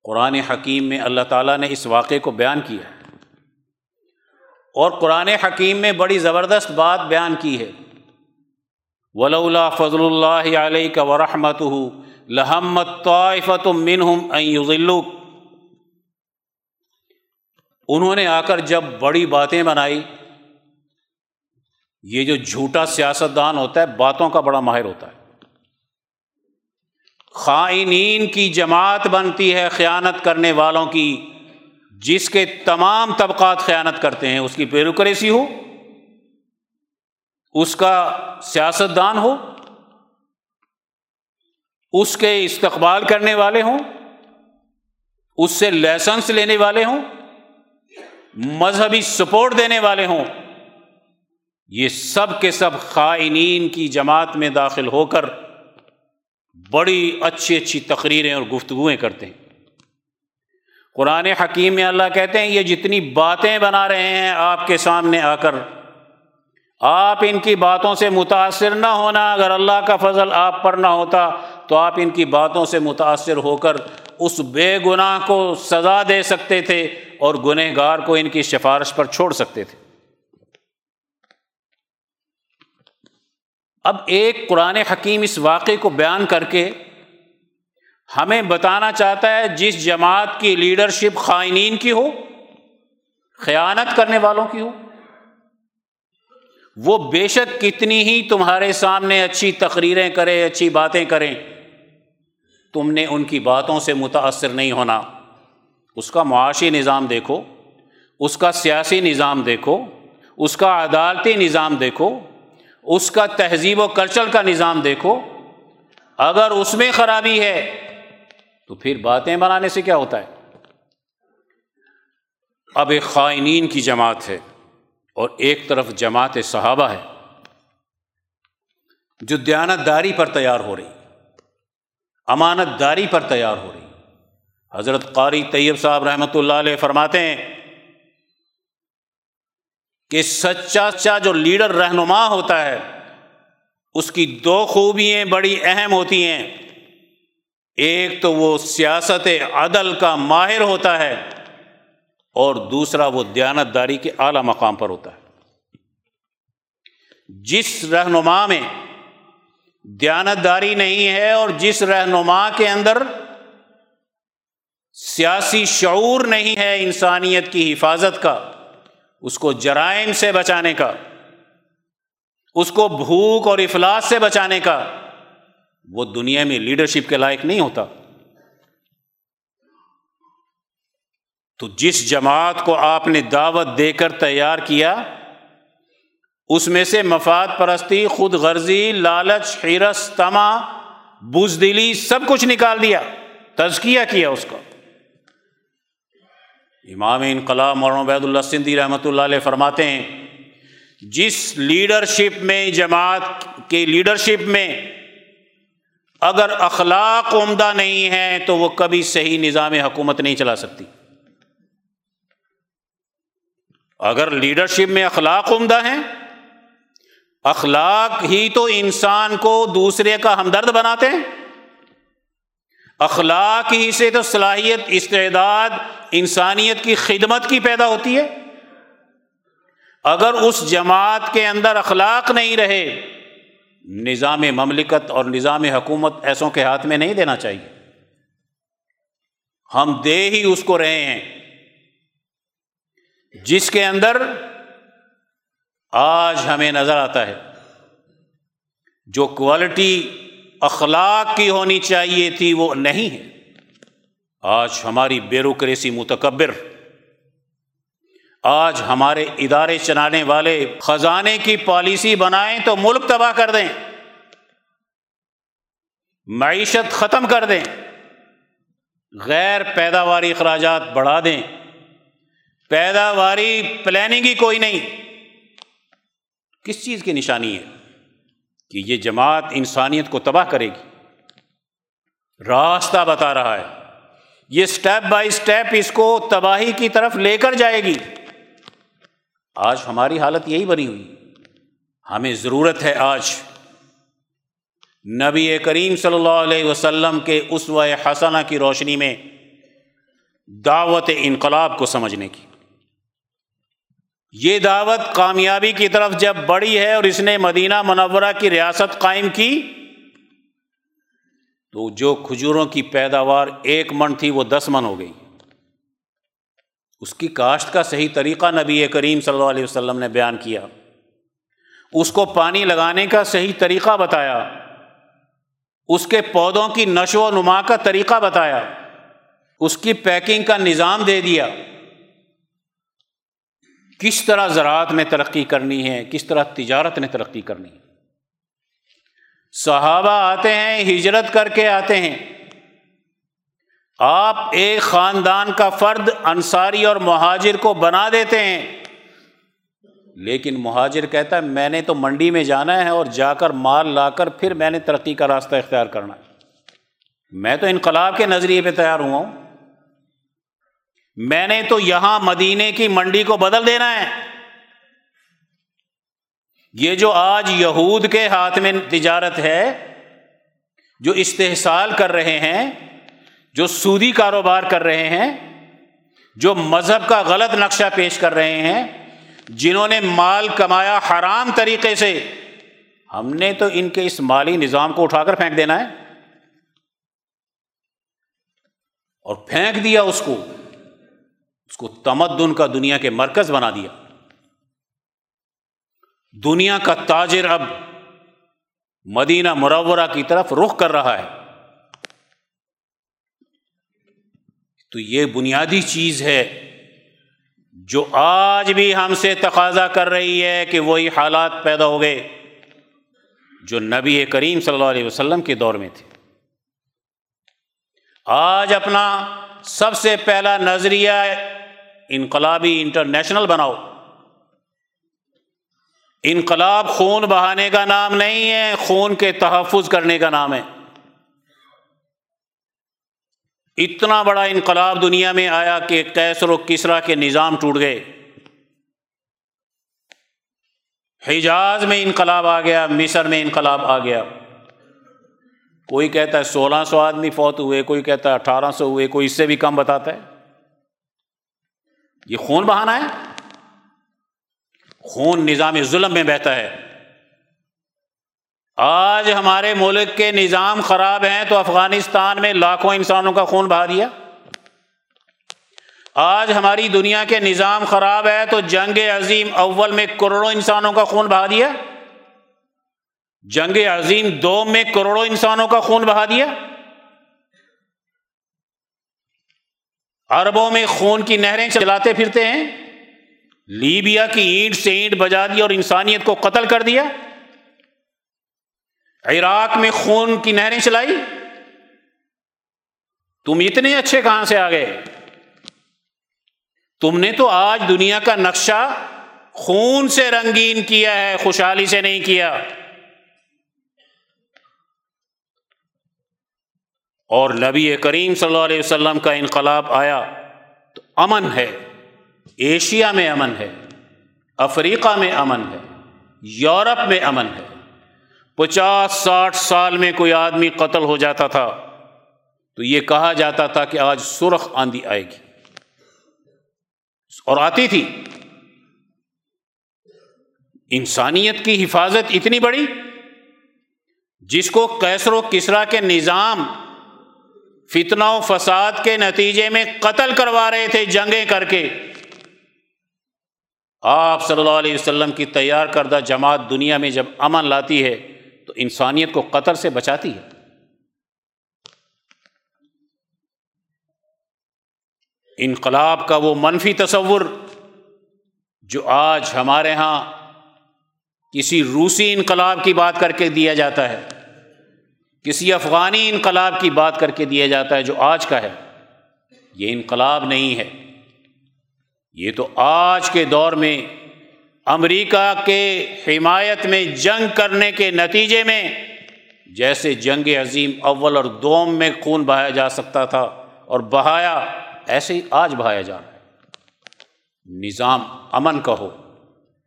قرآن حکیم میں اللہ تعالیٰ نے اس واقعے کو بیان کیا اور قرآن حکیم میں بڑی زبردست بات بیان کی ہے۔ ولا فضل اللہ علیہ کا ورحمت لحمت طائفت منہم ذلوک انہوں نے آ کر جب بڑی باتیں بنائی، یہ جو جھوٹا سیاستدان ہوتا ہے، باتوں کا بڑا ماہر ہوتا ہے۔ خائنین کی جماعت بنتی ہے خیانت کرنے والوں کی، جس کے تمام طبقات خیانت کرتے ہیں، اس کی بیوروکریسی ہو، اس کا سیاستدان ہو، اس کے استقبال کرنے والے ہوں، اس سے لائسنس لینے والے ہوں، مذہبی سپورٹ دینے والے ہوں، یہ سب کے سب خائنین کی جماعت میں داخل ہو کر بڑی اچھی اچھی تقریریں اور گفتگویں کرتے ہیں۔ قرآن حکیم میں اللہ کہتے ہیں، یہ جتنی باتیں بنا رہے ہیں آپ کے سامنے آ کر، آپ ان کی باتوں سے متاثر نہ ہونا، اگر اللہ کا فضل آپ پر نہ ہوتا تو آپ ان کی باتوں سے متاثر ہو کر اس بے گناہ کو سزا دے سکتے تھے اور گنہ گار کو ان کی سفارش پر چھوڑ سکتے تھے۔ اب ایک قرآن حکیم اس واقعے کو بیان کر کے ہمیں بتانا چاہتا ہے جس جماعت کی لیڈرشپ خائنین کی ہو، خیانت کرنے والوں کی ہو، وہ بے شک کتنی ہی تمہارے سامنے اچھی تقریریں کرے اچھی باتیں کریں، تم نے ان کی باتوں سے متاثر نہیں ہونا۔ اس کا معاشی نظام دیکھو، اس کا سیاسی نظام دیکھو، اس کا عدالتی نظام دیکھو۔ اس کا تہذیب و کلچر کا نظام دیکھو، اگر اس میں خرابی ہے، تو پھر باتیں بنانے سے کیا ہوتا ہے؟ اب ایک خائنین کی جماعت ہے اور ایک طرف جماعت صحابہ ہے، جو دیانت داری پر تیار ہو رہی امانت داری پر تیار ہو رہی۔ حضرت قاری طیب صاحب رحمۃ اللہ علیہ فرماتے ہیں کہ سچا سچا جو لیڈر رہنما ہوتا ہے، اس کی دو خوبیاں بڑی اہم ہوتی ہیں۔ ایک تو وہ سیاست عدل کا ماہر ہوتا ہے اور دوسرا وہ دیانت داری کے اعلی مقام پر ہوتا ہے۔ جس رہنما میں دیانت داری نہیں ہے اور جس رہنما کے اندر سیاسی شعور نہیں ہے انسانیت کی حفاظت کا اس کو جرائم سے بچانے کا، اس کو بھوک اور افلاس سے بچانے کا، وہ دنیا میں لیڈرشپ کے لائق نہیں ہوتا۔ تو جس جماعت کو آپ نے دعوت دے کر تیار کیا، اس میں سے مفاد پرستی، خود غرضی، لالچ حیرس تما بزدلی سب کچھ نکال دیا، تزکیہ کیا اس کا۔ امام انقلاب مولانا عبید اللہ سندھی رحمۃ اللہ علیہ فرماتے ہیں، جس لیڈرشپ میں، جماعت کے لیڈرشپ میں اگر اخلاق عمدہ نہیں ہے تو وہ کبھی صحیح نظام حکومت نہیں چلا سکتی۔ اگر لیڈرشپ میں اخلاق عمدہ ہیں، اخلاق ہی تو انسان کو دوسرے کا ہمدرد بناتے ہیں۔ اخلاق ہی سے تو صلاحیت، استعداد، انسانیت کی خدمت کی پیدا ہوتی ہے۔ اگر اس جماعت کے اندر اخلاق نہیں رہے، نظام مملکت اور نظام حکومت ایسوں کے ہاتھ میں نہیں دینا چاہیے۔ ہم دے ہی اس کو رہے ہیں۔ جس کے اندر آج ہمیں نظر آتا ہے، جو کوالٹی اخلاق کی ہونی چاہیے تھی وہ نہیں ہے۔ آج ہماری بیوروکریسی متکبر۔ آج ہمارے ادارے چلانے والے خزانے کی پالیسی بنائیں تو ملک تباہ کر دیں۔ معیشت ختم کر دیں۔ غیر پیداواری اخراجات بڑھا دیں۔ پیداواری پلاننگ ہی کوئی نہیں۔ کس چیز کی نشانی ہے؟ کہ یہ جماعت انسانیت کو تباہ کرے گی۔ راستہ بتا رہا ہے۔ یہ اسٹیپ بائی اسٹیپ اس کو تباہی کی طرف لے کر جائے گی۔ آج ہماری حالت یہی بنی ہوئی۔ ہمیں ضرورت ہے آج۔ نبی کریم صلی اللہ علیہ وسلم کے اس و حسنہ کی روشنی میں دعوت انقلاب کو سمجھنے کی۔ یہ دعوت کامیابی کی طرف جب بڑی ہے اور اس نے مدینہ منورہ کی ریاست قائم کی، تو جو کھجوروں کی پیداوار ایک من تھی وہ دس من ہو گئی۔ اس کی کاشت کا صحیح طریقہ نبی کریم صلی اللہ علیہ وسلم نے بیان کیا۔ اس کو پانی لگانے کا صحیح طریقہ بتایا۔ اس کے پودوں کی نشو و نما کا طریقہ بتایا۔ اس کی پیکنگ کا نظام دے دیا۔ کس طرح زراعت نے ترقی کرنی ہے، کس طرح تجارت نے ترقی کرنی ہے۔ صحابہ آتے ہیں، ہجرت کر کے آتے ہیں۔ آپ ایک خاندان کا فرد، انصاری اور مہاجر کو بنا دیتے ہیں۔ لیکن مہاجر کہتا ہے، میں نے تو منڈی میں جانا ہے اور جا کر مال لا کر پھر میں نے ترقی کا راستہ اختیار کرنا ہے۔ میں تو انقلاب کے نظریے پہ تیار ہوا ہوں۔ میں نے تو یہاں مدینے کی منڈی کو بدل دینا ہے۔ یہ جو آج یہود کے ہاتھ میں تجارت ہے، جو استحصال کر رہے ہیں، جو سودی کاروبار کر رہے ہیں، جو مذہب کا غلط نقشہ پیش کر رہے ہیں، جنہوں نے مال کمایا حرام طریقے سے، ہم نے تو ان کے اس مالی نظام کو اٹھا کر پھینک دینا ہے۔ اور پھینک دیا اس کو۔ اس کو تمدن کا دنیا کے مرکز بنا دیا۔ دنیا کا تاجر اب مدینہ مرورہ کی طرف رخ کر رہا ہے۔ تو یہ بنیادی چیز ہے جو آج بھی ہم سے تقاضا کر رہی ہے کہ وہی حالات پیدا ہو گئے جو نبی کریم صلی اللہ علیہ وسلم کے دور میں تھے۔ آج اپنا سب سے پہلا نظریہ انقلابی انٹرنیشنل بناؤ۔ انقلاب خون بہانے کا نام نہیں ہے، خون کے تحفظ کرنے کا نام ہے۔ اتنا بڑا انقلاب دنیا میں آیا کہ کیسر و کسرا کے نظام ٹوٹ گئے۔ حجاز میں انقلاب آ گیا، مصر میں انقلاب آ گیا۔ کوئی کہتا ہے سولہ سو آدمی فوت ہوئے، کوئی کہتا ہے اٹھارہ سو ہوئے، کوئی اس سے بھی کم بتاتا ہے۔ یہ خون بہانا ہے؟ خون نظام ظلم میں بہتا ہے۔ آج ہمارے ملک کے نظام خراب ہیں تو افغانستان میں لاکھوں انسانوں کا خون بہا دیا۔ آج ہماری دنیا کے نظام خراب ہے تو جنگ عظیم اول میں کروڑوں انسانوں کا خون بہا دیا۔ جنگ عظیم دو میں کروڑوں انسانوں کا خون بہا دیا۔ اربوں میں خون کی نہریں چلاتے پھرتے ہیں؟ لیبیا کی اینٹ سے اینٹ بجا دی اور انسانیت کو قتل کر دیا؟ عراق میں خون کی نہریں چلائی؟ تم اتنے اچھے کہاں سے آ گئے؟ تم نے تو آج دنیا کا نقشہ خون سے رنگین کیا ہے، خوشحالی سے نہیں کیا۔ اور نبی کریم صلی اللہ علیہ وسلم کا انقلاب آیا تو امن ہے، ایشیا میں امن ہے، افریقہ میں امن ہے، یورپ میں امن ہے۔ پچاس، ساٹھ سال میں کوئی آدمی قتل ہو جاتا تھا تو یہ کہا جاتا تھا کہ آج سرخ آندھی آئے گی۔ اور آتی تھی۔ انسانیت کی حفاظت اتنی بڑی، جس کو کیسر و کسرا کے نظام فتنہ و فساد کے نتیجے میں قتل کروا رہے تھے، جنگیں کر کے۔ آپ صلی اللہ علیہ وسلم کی تیار کردہ جماعت دنیا میں جب امن لاتی ہے، تو انسانیت کو قطر سے بچاتی ہے۔ انقلاب کا وہ منفی تصور جو آج ہمارے یہاں کسی روسی انقلاب کی بات کر کے دیا جاتا ہے۔ کسی افغانی انقلاب کی بات کر کے دیا جاتا ہے جو آج کا ہے، یہ انقلاب نہیں ہے۔ یہ تو آج کے دور میں، امریکہ کے حمایت میں، جنگ کرنے کے نتیجے میں، جیسے جنگ عظیم اول اور دوم میں خون بہایا جا سکتا تھا اور بہایا، ایسے ہی آج بہایا جا رہا ہے۔ نظام امن کا ہو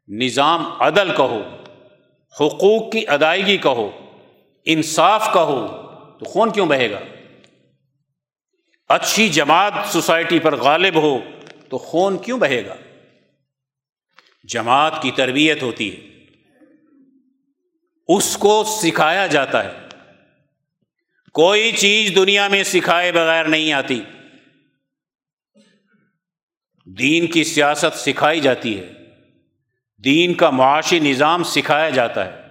نظام عدل کا ہو حقوق کی ادائیگی کا ہو انصاف کا ہو تو خون کیوں بہے گا؟ اچھی جماعت سوسائٹی پر غالب ہو تو خون کیوں بہے گا؟ جماعت کی تربیت ہوتی ہے۔ اس کو سکھایا جاتا ہے۔ کوئی چیز دنیا میں سکھائے بغیر نہیں آتی۔ دین کی سیاست سکھائی جاتی ہے۔ دین کا معاشی نظام سکھایا جاتا ہے۔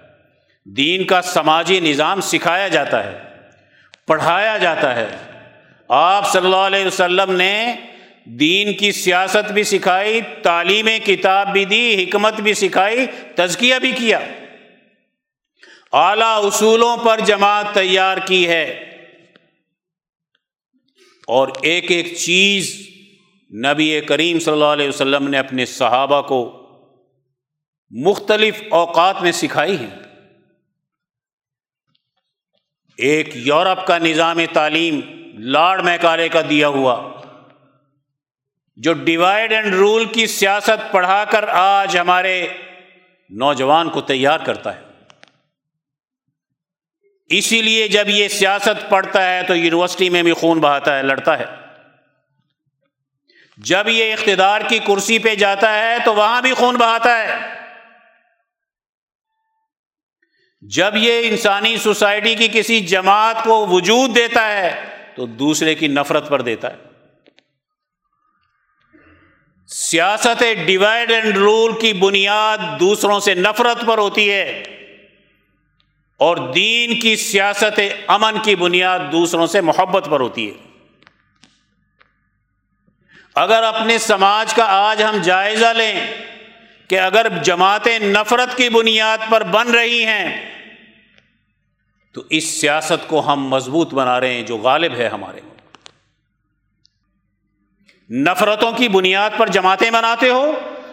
دین کا سماجی نظام سکھایا جاتا ہے، پڑھایا جاتا ہے۔ آپ صلی اللہ علیہ وسلم نے دین کی سیاست بھی سکھائی، تعلیم کتاب بھی دی، حکمت بھی سکھائی، تزکیہ بھی کیا۔ اعلیٰ اصولوں پر جماعت تیار کی ہے۔ اور ایک ایک چیز نبی کریم صلی اللہ علیہ وسلم نے اپنے صحابہ کو مختلف اوقات میں سکھائی ہے۔ ایک یورپ کا نظام تعلیم لارڈ میکارے کا دیا ہوا، جو ڈیوائڈ اینڈ رول کی سیاست پڑھا کر آج ہمارے نوجوان کو تیار کرتا ہے۔ اسی لیے جب یہ سیاست پڑھتا ہے تو یونیورسٹی میں بھی خون بہاتا ہے، لڑتا ہے۔ جب یہ اقتدار کی کرسی پہ جاتا ہے تو وہاں بھی خون بہاتا ہے۔ جب یہ انسانی سوسائٹی کی کسی جماعت کو وجود دیتا ہے تو دوسرے کی نفرت پر دیتا ہے۔ سیاست ڈیوائڈ اینڈ رول کی بنیاد دوسروں سے نفرت پر ہوتی ہے اور دین کی سیاست امن کی بنیاد دوسروں سے محبت پر ہوتی ہے۔ اگر اپنے سماج کا آج ہم جائزہ لیں کہ اگر جماعتیں نفرت کی بنیاد پر بن رہی ہیں، تو اس سیاست کو ہم مضبوط بنا رہے ہیں جو غالب ہے ہمارے نفرتوں کی بنیاد پر جماعتیں بناتے ہو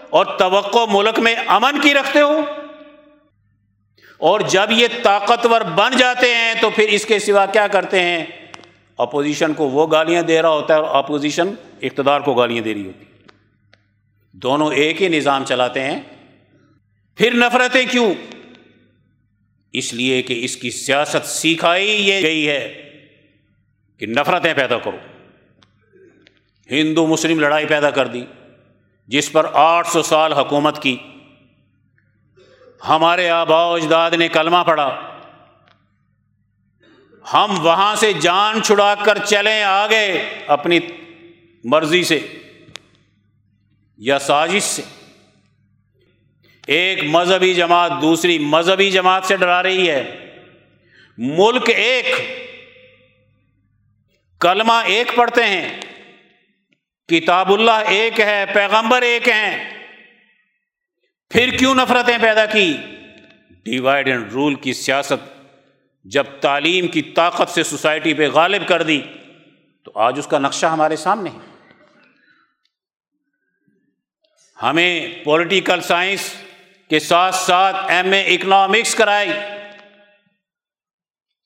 اور توقع ملک میں امن کی رکھتے ہو، اور جب یہ طاقتور بن جاتے ہیں تو پھر اس کے سوا کیا کرتے ہیں؟ اپوزیشن کو وہ گالیاں دے رہا ہوتا ہے اور اپوزیشن اقتدار کو گالیاں دے رہی ہوتی دونوں ایک ہی نظام چلاتے ہیں۔ پھر نفرتیں کیوں؟ اس لیے کہ اس کی سیاست سکھائی یہ گئی ہے کہ نفرتیں پیدا کرو۔ ہندو مسلم لڑائی پیدا کر دی، جس پر آٹھ سو سال حکومت کی۔ ہمارے آبا اجداد نے کلمہ پڑھا، ہم وہاں سے جان چھڑا کر چلیں آگے اپنی مرضی سے۔ یا سازش سے۔ ایک مذہبی جماعت دوسری مذہبی جماعت سے ڈرا رہی ہے۔ ملک ایک۔ کلمہ ایک پڑھتے ہیں۔ کتاب اللہ ایک ہے، پیغمبر ایک ہیں۔ پھر کیوں نفرتیں پیدا کی؟ ڈیوائڈ اینڈ رول کی سیاست۔ جب تعلیم کی طاقت سے سوسائٹی پہ غالب کر دی، تو آج اس کا نقشہ ہمارے سامنے ہے۔ ہمیں پولیٹیکل سائنس کے ساتھ ساتھ ایم اے اکنامکس کرائی۔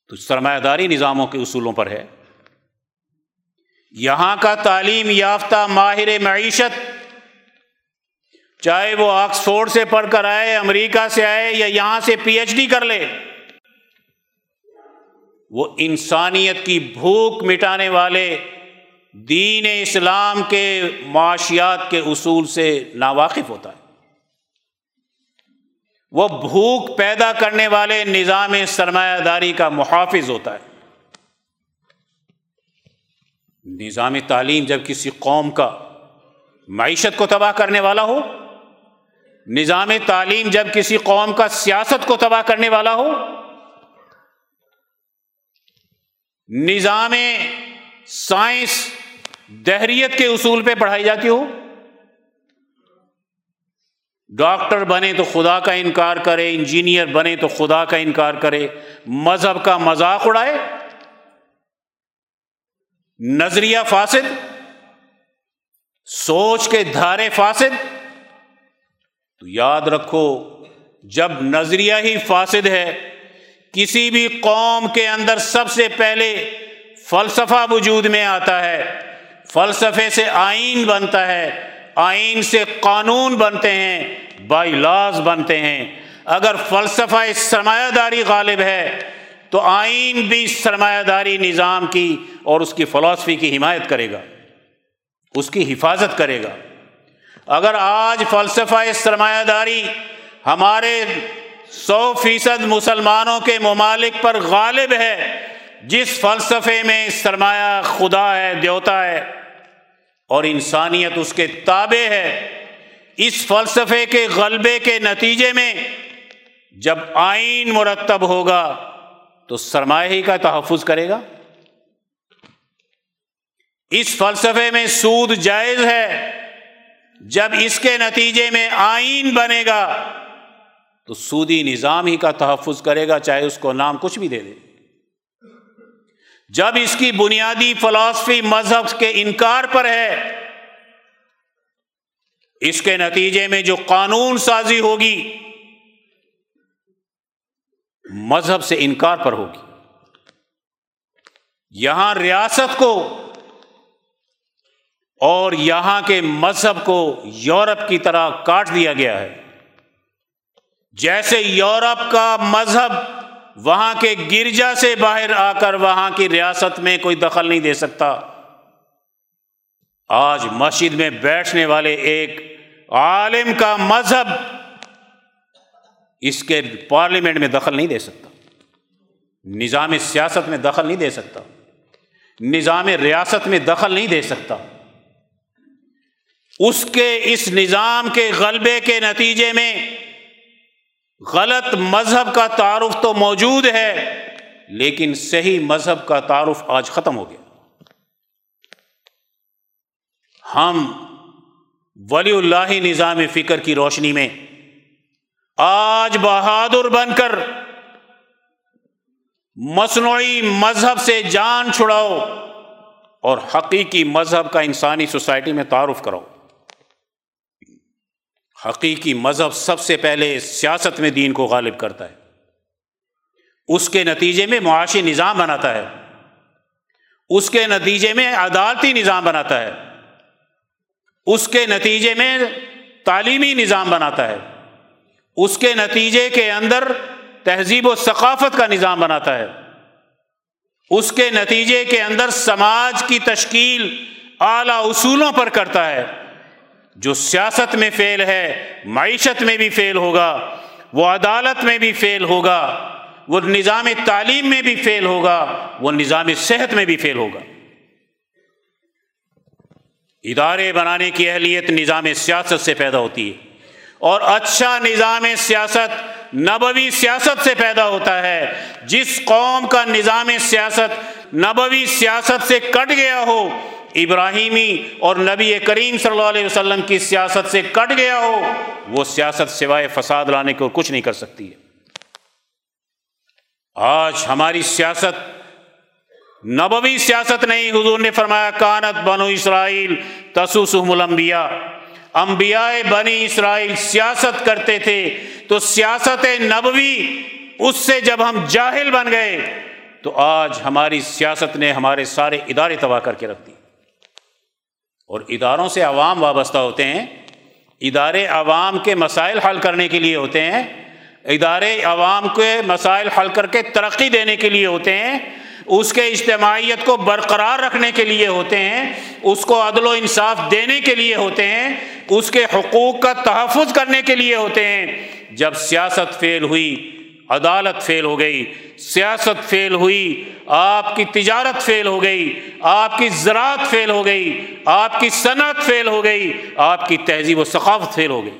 تو سرمایہ داری نظاموں کے اصولوں پر ہے۔ یہاں کا تعلیم یافتہ ماہر معیشت، چاہے وہ آکسفورڈ سے پڑھ کر آئے، امریکہ سے آئے یا یہاں سے پی ایچ ڈی کر لے، وہ انسانیت کی بھوک مٹانے والے دین اسلام کے معاشیات کے اصول سے ناواقف ہوتا ہے۔ وہ بھوک پیدا کرنے والے نظام سرمایہ داری کا محافظ ہوتا ہے۔ نظام تعلیم جب کسی قوم کا معیشت کو تباہ کرنے والا ہو، نظام تعلیم جب کسی قوم کا سیاست کو تباہ کرنے والا ہو، نظام سائنس دہریت کے اصول پہ پڑھائی جاتی ہو؟ ڈاکٹر بنے تو خدا کا انکار کرے، انجینئر بنے تو خدا کا انکار کرے، مذہب کا مذاق اڑائے؟ نظریہ فاسد؟ سوچ کے دھارے فاسد؟ تو یاد رکھو، جب نظریہ ہی فاسد ہے، کسی بھی قوم کے اندر سب سے پہلے فلسفہ وجود میں آتا ہے۔ فلسفے سے آئین بنتا ہے۔ آئین سے قانون بنتے ہیں، بائی لاز بنتے ہیں۔ اگر فلسفہ سرمایہ داری غالب ہے، تو آئین بھی سرمایہ داری نظام کی اور اس کی فلاسفی کی حمایت کرے گا، اس کی حفاظت کرے گا۔ اگر آج فلسفہ سرمایہ داری ہمارے سو فیصد مسلمانوں کے ممالک پر غالب ہے، جس فلسفے میں سرمایہ خدا ہے، دیوتا ہے اور انسانیت اس کے تابع ہے، اس فلسفے کے غلبے کے نتیجے میں جب آئین مرتب ہوگا تو سرمایہ ہی کا تحفظ کرے گا۔ اس فلسفے میں سود جائز ہے، جب اس کے نتیجے میں آئین بنے گا تو سودی نظام ہی کا تحفظ کرے گا، چاہے اس کو نام کچھ بھی دے دے۔ جب اس کی بنیادی فلاسفی مذہب کے انکار پر ہے، اس کے نتیجے میں جو قانون سازی ہوگی، مذہب سے انکار پر ہوگی۔ یہاں ریاست کو اور یہاں کے مذہب کو یورپ کی طرح کاٹ دیا گیا ہے۔ جیسے یورپ کا مذہب وہاں کے گرجا سے باہر آ کر وہاں کی ریاست میں کوئی دخل نہیں دے سکتا۔ آج مسجد میں بیٹھنے والے ایک عالم کا مذہب اس کے پارلیمنٹ میں دخل نہیں دے سکتا۔ نظام سیاست میں دخل نہیں دے سکتا۔ نظام ریاست میں دخل نہیں دے سکتا۔ اس کے اس نظام کے غلبے کے نتیجے میں غلط مذہب کا تعارف تو موجود ہے، لیکن صحیح مذہب کا تعارف آج ختم ہو گیا۔ ہم ولی اللہ نظام فکر کی روشنی میں آج بہادر بن کر مصنوعی مذہب سے جان چھڑاؤ اور حقیقی مذہب کا انسانی سوسائٹی میں تعارف کرو حقیقی مذہب سب سے پہلے سیاست میں دین کو غالب کرتا ہے۔ اس کے نتیجے میں معاشی نظام بناتا ہے۔ اس کے نتیجے میں عدالتی نظام بناتا ہے۔ اس کے نتیجے میں تعلیمی نظام بناتا ہے۔ اس کے نتیجے کے اندر تہذیب و ثقافت کا نظام بناتا ہے۔ اس کے نتیجے کے اندر سماج کی تشکیل اعلی اصولوں پر کرتا ہے۔ جو سیاست میں فیل ہے، معیشت میں بھی فیل ہوگا، وہ عدالت میں بھی فیل ہوگا، وہ نظام تعلیم میں بھی فیل ہوگا، وہ نظام صحت میں بھی فیل ہوگا۔ ادارے بنانے کی اہلیت نظام سیاست سے پیدا ہوتی ہے۔ اور اچھا نظام سیاست نبوی سیاست سے پیدا ہوتا ہے۔ جس قوم کا نظام سیاست نبوی سیاست سے کٹ گیا ہو ابراہیمی اور نبی کریم صلی اللہ علیہ وسلم کی سیاست سے کٹ گیا ہو، وہ سیاست سوائے فساد لانے کو کچھ نہیں کر سکتی ہے۔ آج ہماری سیاست نبوی سیاست نہیں، حضور نے فرمایا، کانت بنو اسرائیل تسوسم الانبیاء۔ انبیاء بنی اسرائیل سیاست کرتے تھے، تو سیاست نبوی، اس سے جب ہم جاہل بن گئے، تو آج ہماری سیاست نے ہمارے سارے ادارے تباہ کر کے رکھ دی اور اداروں سے عوام وابستہ ہوتے ہیں، ادارے عوام کے مسائل حل کرنے کے لیے ہوتے ہیں، ادارے عوام کے مسائل حل کر کے ترقی دینے کے لیے ہوتے ہیں، اس کے اجتماعیت کو برقرار رکھنے کے لیے ہوتے ہیں، اس کو عدل و انصاف دینے کے لیے ہوتے ہیں، اس کے حقوق کا تحفظ کرنے کے لیے ہوتے ہیں۔ جب سیاست فیل ہوئی عدالت فیل ہو گئی، سیاست فیل ہوئی، آپ کی تجارت فیل ہو گئی، آپ کی زراعت فیل ہو گئی، آپ کی صنعت فیل ہو گئی، آپ کی تہذیب و ثقافت فیل ہو گئی۔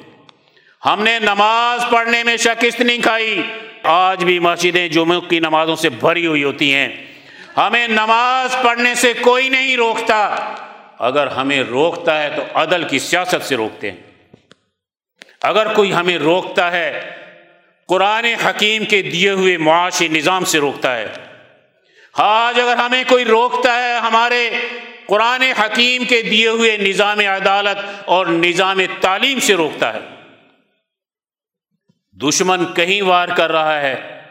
ہم نے نماز پڑھنے میں شکست نہیں کھائی۔ آج بھی مسجدیں جمعہ کی نمازوں سے بھری ہوئی ہوتی ہیں۔ ہمیں نماز پڑھنے سے کوئی نہیں روکتا۔ اگر ہمیں روکتا ہے تو عدل کی سیاست سے روکتے ہیں۔ اگر کوئی ہمیں روکتا ہے قرآن حکیم کے دیے ہوئے معاشی نظام سے روکتا ہے۔ آج اگر ہمیں کوئی روکتا ہے ہمارے قرآن حکیم کے دیے ہوئے نظام عدالت اور نظام تعلیم سے روکتا ہے۔ دشمن کہیں وار کر رہا ہے،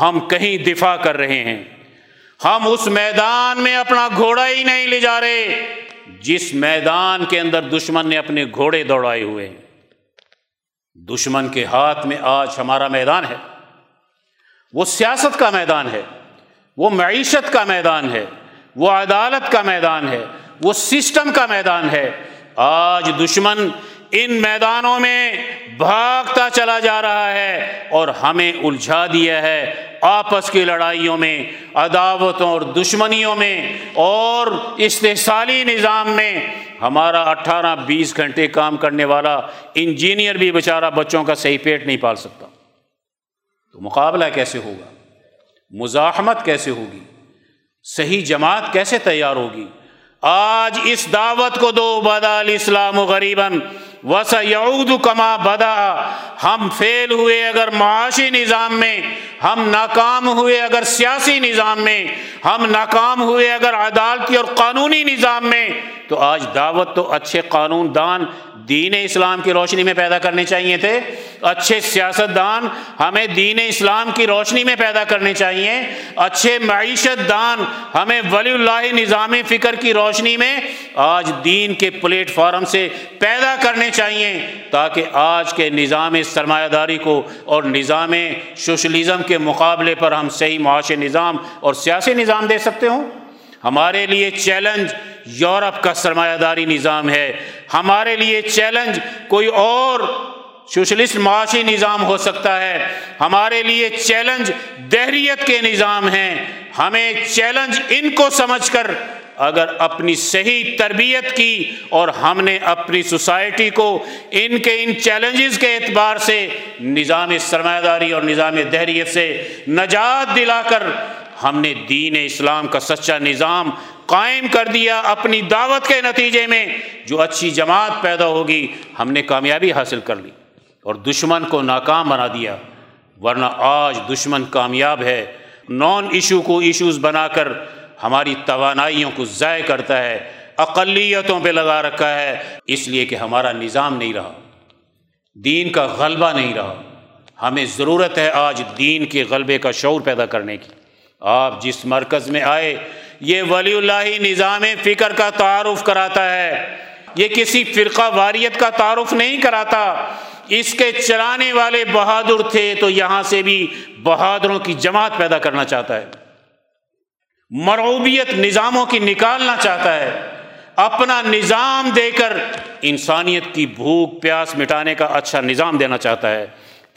ہم کہیں دفاع کر رہے ہیں۔ ہم اس میدان میں اپنا گھوڑا ہی نہیں لے جا رہے، جس میدان کے اندر دشمن نے اپنے گھوڑے دوڑائے ہوئے۔ ہیں دشمن کے ہاتھ میں آج ہمارا میدان ہے۔ وہ سیاست کا میدان ہے، وہ معیشت کا میدان ہے، وہ عدالت کا میدان ہے، وہ سسٹم کا میدان ہے۔ آج دشمن ان میدانوں میں بھاگتا چلا جا رہا ہے اور ہمیں الجھا دیا ہے آپس کی لڑائیوں میں، عداوتوں اور دشمنیوں میں اور استحصالی نظام میں۔ ہمارا اٹھارہ بیس گھنٹے کام کرنے والا انجینئر بھی بیچارہ بچوں کا صحیح پیٹ نہیں پال سکتا۔ تو مقابلہ کیسے ہوگا؟ مزاحمت کیسے ہوگی؟ صحیح جماعت کیسے تیار ہوگی؟ آج اس دعوت کو دو بدا الاسلام غریباً۔ وس یعود کما بدا ہم فیل ہوئے اگر معاشی نظام میں، ہم ناکام ہوئے اگر سیاسی نظام میں، ہم ناکام ہوئے اگر عدالتی اور قانونی نظام میں۔ تو آج دعوت تو اچھے قانون دان دین اسلام کی روشنی میں پیدا کرنے چاہیے تھے۔ اچھے سیاست دان ہمیں دین اسلام کی روشنی میں پیدا کرنے چاہیے۔ اچھے معیشت دان ہمیں ولی اللہ نظام فکر کی روشنی میں آج دین کے پلیٹ فارم سے پیدا کرنے چاہیے تاکہ آج کے نظام سرمایہ داری کو اور نظام سوشلزم کے مقابلے پر ہم صحیح معاشی نظام اور سیاسی نظام دے سکتے ہوں۔ ہمارے لیے چیلنج یورپ کا سرمایہ داری نظام ہے۔ ہمارے لیے چیلنج کوئی اور سوشلسٹ معاشی نظام ہو سکتا ہے۔ ہمارے لیے چیلنج دہریت کے نظام ہیں۔ ہمیں چیلنج ان کو سمجھ کر اگر اپنی صحیح تربیت کی اور ہم نے اپنی سوسائٹی کو ان کے ان چیلنجز کے اعتبار سے نظام سرمایہ داری اور نظام دہریت سے نجات دلا کر ہم نے دین اسلام کا سچا نظام قائم کر دیا اپنی دعوت کے نتیجے میں، جو اچھی جماعت پیدا ہوگی، ہم نے کامیابی حاصل کر لی اور دشمن کو ناکام بنا دیا، ورنہ آج دشمن کامیاب ہے۔ نان ایشو کو ایشوز بنا کر ہماری توانائیوں کو ضائع کرتا ہے، اقلیتوں پہ لگا رکھا ہے۔ اس لیے کہ ہمارا نظام نہیں رہا، دین کا غلبہ نہیں رہا۔ ہمیں ضرورت ہے آج دین کے غلبے کا شعور پیدا کرنے کی۔ آپ جس مرکز میں آئے یہ ولی اللہ نظام فکر کا تعارف کراتا ہے۔ یہ کسی فرقہ واریت کا تعارف نہیں کراتا۔ اس کے چلانے والے بہادر تھے تو یہاں سے بھی بہادروں کی جماعت پیدا کرنا چاہتا ہے۔ مرعوبیت نظاموں کی نکالنا چاہتا ہے۔ اپنا نظام دے کر انسانیت کی بھوک پیاس مٹانے کا اچھا نظام دینا چاہتا ہے۔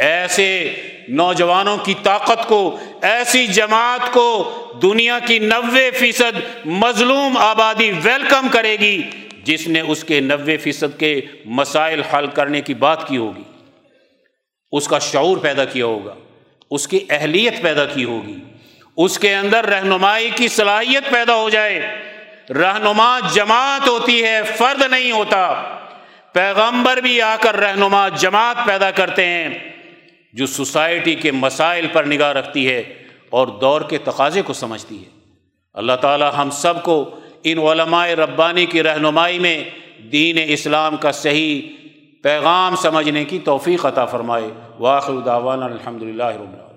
ایسے نوجوانوں کی طاقت کو، ایسی جماعت کو دنیا کی نوے فیصد مظلوم آبادی ویلکم کرے گی جس نے اس کے نوے فیصد کے مسائل حل کرنے کی بات کی ہوگی۔ اس کا شعور پیدا کیا ہوگا، اس کی اہلیت پیدا کی ہوگی۔ اس کے اندر رہنمائی کی صلاحیت پیدا ہو جائے۔ رہنما جماعت ہوتی ہے، فرد نہیں ہوتا۔ پیغمبر بھی آ کر رہنما جماعت پیدا کرتے ہیں۔ جو سوسائٹی کے مسائل پر نگاہ رکھتی ہے اور دور کے تقاضے کو سمجھتی ہے۔ اللہ تعالی ہم سب کو ان علماء ربانی کی رہنمائی میں دین اسلام کا صحیح پیغام سمجھنے کی توفیق عطا فرمائے۔ واخر دعوانا الحمد للہ رب